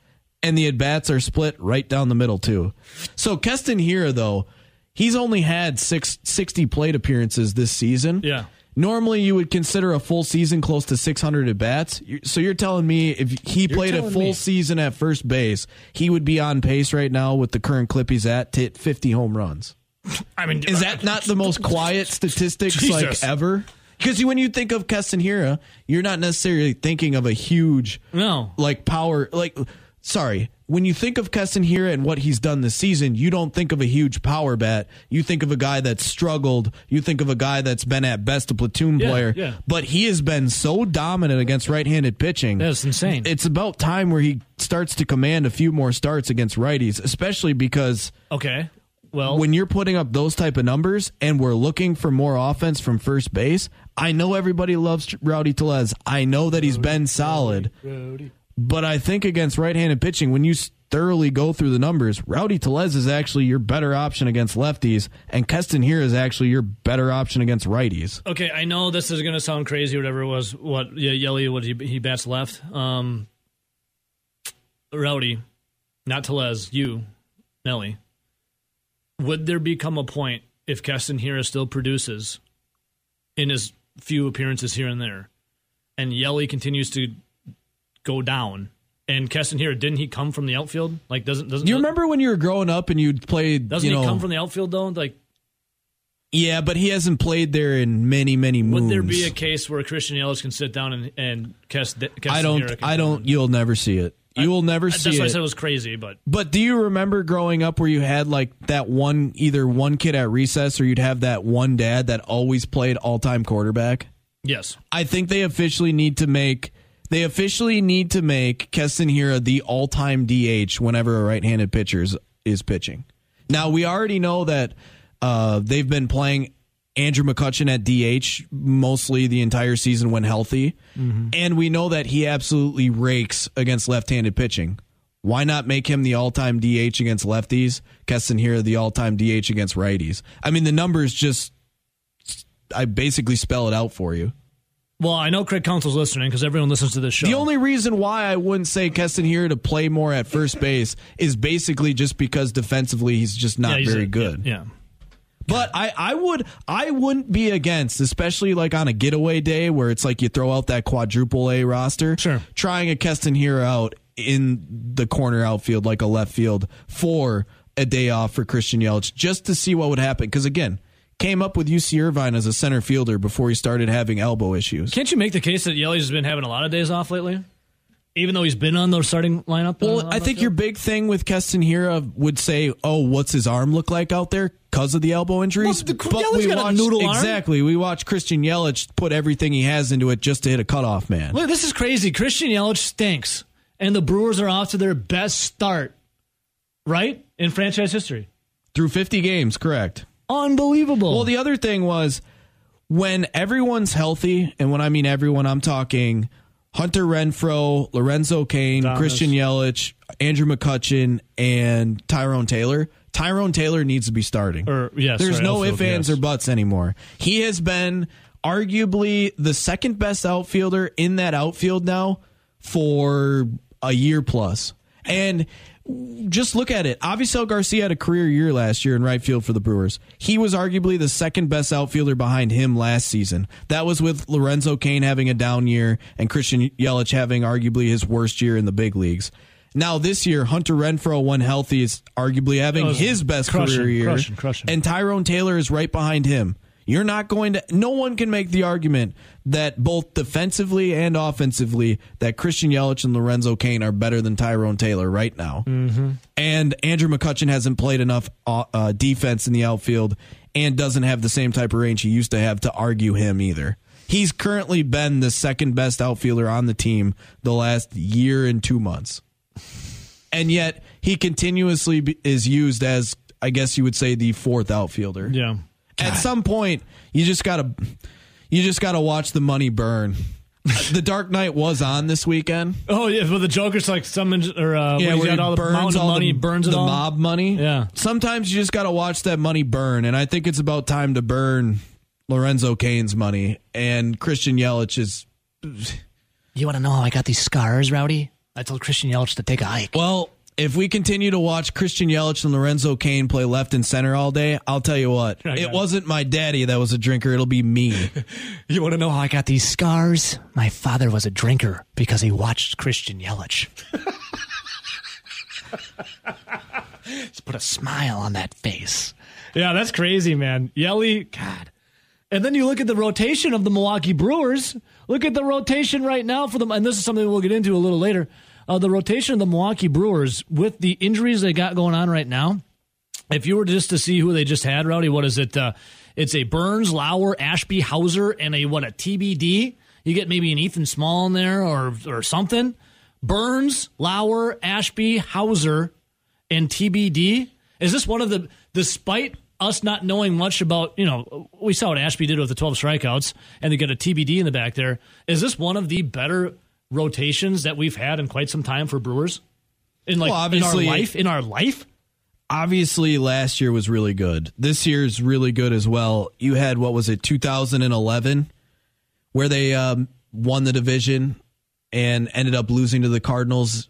S3: and the at-bats are split right down the middle too. So Keston Hiura though, he's only had six, 60 plate appearances this season.
S1: Yeah.
S3: Normally, you would consider a full season close to 600 at bats. So you're telling me if he played a full
S1: me.
S3: season at first base, he would be on pace right now with the current clip he's at to hit 50 home runs.
S1: I mean,
S3: Is that not the most quiet statistics like ever? Because when you think of Keston Hiura, you're not necessarily thinking of a huge
S1: No.
S3: like power like sorry when you think of Keston Hiura and what he's done this season you don't think of a huge power bat you think of a guy that's struggled you think of a guy that's been at best a platoon
S1: Yeah,
S3: player
S1: yeah.
S3: but he has been so dominant against right-handed pitching
S1: That's insane.
S3: it's about time where he starts to command a few more starts against righties especially because
S1: Okay. Well,
S3: when you're putting up those type of numbers and we're looking for more offense from first base, I know everybody loves Rowdy Tellez. I know that he's been solid. But I think against right-handed pitching, when you thoroughly go through the numbers, Rowdy Tellez is actually your better option against lefties, and Keston Hiura is actually your better option against righties.
S1: okay, I know this is going to sound crazy whatever it was. What, yeah, Yelly, what he, he bats left. Um, Rowdy, not Tellez, you, Nelly. Would there become a point if Keston Hiura still produces in his few appearances here and there, and Yelly continues to go down? And Keston Hiura, didn't he come from the outfield? Like, doesn't doesn't
S3: Do you remember when you were growing up and you'd played?
S1: Doesn't
S3: you know,
S1: he come from the outfield though? Like,
S3: Yeah, but he hasn't played there in many, many moons.
S1: would there be a case where Christian Yelich can sit down and and Kes, Keston
S3: I don't. I don't. You'll never see it. You will never
S1: That's
S3: see
S1: why I said it was crazy, but
S3: But do you remember growing up where you had like that one, either one kid at recess or you'd have that one dad that always played all time quarterback?
S1: yes,
S3: I think they officially need to make. They officially need to make Keston Hiura the all time DH whenever a right handed pitcher is, is pitching. Now, we already know that uh, they've been playing Andrew McCutchen at DH mostly the entire season when healthy. And we know that he absolutely rakes against left handed pitching. Why not make him the all time DH against lefties? Keston Hiura the all time DH against righties. I mean, the numbers just. I basically spell it out for you.
S1: Well, I know Craig Counsell's listening because everyone listens to this show.
S3: The only reason why I wouldn't say Keston Hiura to play more at first base is basically just because defensively he's just
S1: Yeah,
S3: not
S1: he's
S3: very
S1: a-
S3: good.
S1: Yeah,
S3: But I, I would I wouldn't be against, especially like on a getaway day where it's like you throw out that quadruple A roster.
S1: Sure.
S3: Trying a Keston Hiura out in the corner outfield like a left field for a day off for Christian Yelich just to see what would happen. Because again, came up with UC Irvine as a center fielder before he started having elbow issues.
S1: can't you make the case that Yelich has been having a lot of days off lately, even though he's been on the starting lineup?
S3: Well, I think
S1: field?
S3: your big thing with Keston Hiura would say, "Oh, what's his arm look like out there because of the elbow injuries?"
S1: Well, the- Yelich a noodle arm.
S3: exactly. We watch Christian Yelich put everything he has into it just to hit a cutoff man.
S1: Look, this is crazy. Christian Yelich stinks, and the Brewers are off to their best start, right in franchise history.
S3: Through 50 games, correct.
S1: Unbelievable.
S3: Well, the other thing was when everyone's healthy, and when I mean everyone, I'm talking Hunter Renfroe, Lorenzo Cain,
S1: Thomas.
S3: Christian Yelich, Andrew McCutchen, and Tyrone Taylor. Tyrone Taylor needs to be starting.
S1: Or, yes,
S3: There's no
S1: outfield,
S3: ifs, ands,
S1: yes.
S3: or buts anymore. He has been arguably the second best outfielder in that outfield now for a year plus. And just look at it. Avisail Garcia had a career year last year in right field for the Brewers. He was arguably the second best outfielder behind him last season. That was with Lorenzo Cain having a down year and Christian Yelich having arguably his worst year in the big leagues. Now this year, Hunter Renfroe, when healthy, is arguably having his best
S1: crushing,
S3: career year,
S1: crushing, crushing.
S3: and Tyrone Taylor is right behind him. You're not going to. No one can make the argument that both defensively and offensively that Christian Yelich and Lorenzo Cain are better than Tyrone Taylor right now. Mm-hmm. And Andrew McCutchen hasn't played enough uh, uh, defense in the outfield and doesn't have the same type of range he used to have to argue him either. He's currently been the second best outfielder on the team the last year and two months and yet he continuously is used as I guess you would say the fourth outfielder.
S1: Yeah.
S3: At some point, you just gotta you just gotta watch the money burn. the Dark Knight was on this weekend.
S1: Oh yeah, but the Joker's like summons or uh, yeah,
S3: where
S1: got
S3: he
S1: all the mountain of
S3: all
S1: money,
S3: the,
S1: burns it
S3: the
S1: all.
S3: mob money.
S1: Yeah.
S3: Sometimes you just gotta watch that money burn, and I think it's about time to burn Lorenzo Cain's money and Christian Yelich is
S6: You want to know how I got these scars, Rowdy? I told Christian Yelich to take a hike.
S3: Well, if we continue to watch Christian Yelich and Lorenzo Cain play left and center all day, I'll tell you what. It
S1: it.
S3: wasn't my daddy that was a drinker, it'll be me.
S6: You want to know how I got these scars? My father was a drinker because he watched Christian Yelich. Just put a smile on that face.
S1: Yeah, that's crazy, man. Yelly, God. And then you look at the rotation of the Milwaukee Brewers. Look at the rotation right now for them, and this is something we'll get into a little later. Uh, the rotation of the Milwaukee Brewers with the injuries they got going on right now. If you were just to see who they just had, Rowdy, what is it? Uh, it's a Burnes, Lauer, Ashby, Houser, and a what a TBD. You get maybe an Ethan Small in there or or something. Burnes, Lauer, Ashby, Houser, and TBD. Is this one of the, despite us not knowing much about, you know, we saw what Ashby did with the 12 strikeouts and they got a TBD in the back there. Is this one of the better rotations that we've had in quite some time for Brewers? In like
S3: Well, obviously-
S1: in our life? In our life?
S3: Obviously, last year was really good. This year's really good as well. You had, what was it, 2011, where they um, won the division and ended up losing to the Cardinals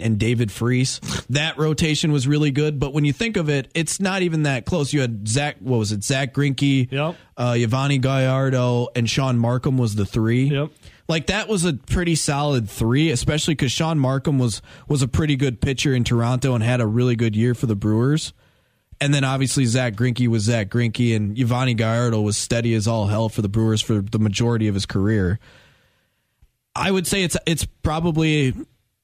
S3: and David Freese. That rotation was really good, but when you think of it, it's not even that close. You had Zach, what was it, Zach Greinke,
S1: Yep.
S3: uh, Yovani Gallardo, and Shaun Marcum was the three.
S1: Yep.
S3: Like that was a pretty solid three, especially because Shaun Marcum was was a pretty good pitcher in Toronto and had a really good year for the Brewers. And then obviously Zach Greinke was Zach Greinke, and Yovani Gallardo was steady as all hell for the Brewers for the majority of his career. I would say it's it's probably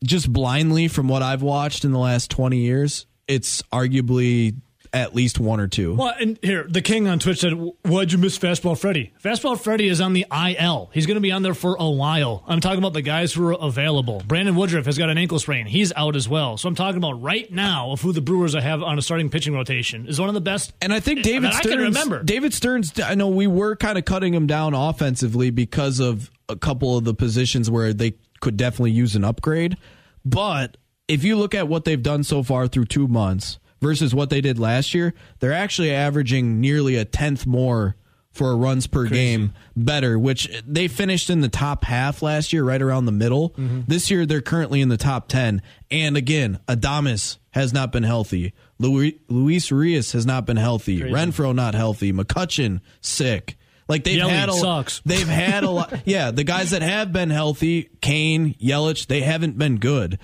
S3: just blindly from what I've watched in the last twenty years. It's arguably at least one or two.
S1: Well, and here, the king on Twitch said, Why'd you miss Fastball Freddy? Fastball Freddy is on the IL. He's going to be on there for a while. I'm talking about the guys who are available. Brandon Woodruff has got an ankle sprain. He's out as well. So I'm talking about right now of who the Brewers have on a starting pitching rotation. Is one of the best.
S3: And I think David
S1: I
S3: Stearns.
S1: can remember.
S3: David Stearns. I know we were kind of cutting him down offensively because of a couple of the positions where they could definitely use an upgrade. But if you look at what they've done so far through two months versus what they did last year, they're actually averaging nearly a tenth more for runs per game better, which they finished in the top half last year, right around the middle. Mm-hmm. This year, they're currently in the top 10. And again, Adames has not been healthy. Louis, Luis Rios has not been healthy. Renfroe not healthy. McCutchen sick. Like they've
S1: Yelich
S3: had a
S1: sucks.
S3: they've had a lot. Yeah, the guys that have been healthy, Cain, Yelich, they haven't been good.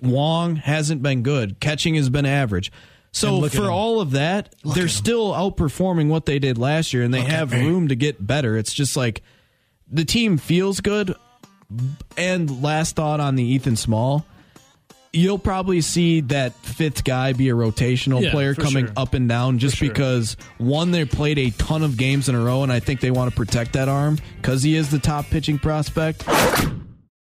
S3: Wong hasn't been good. Catching has been average. So
S1: look
S3: for all of that, they're still outperforming what they did last year, and they have room to get better. It's just like the team feels good. And last thought on the Ethan Small, you'll probably see that fifth guy be a rotational
S1: Yeah,
S3: player coming
S1: sure.
S3: up and down just
S1: sure.
S3: because one they played a ton of games in a row and I think they want to protect that arm cuz he is the top pitching prospect.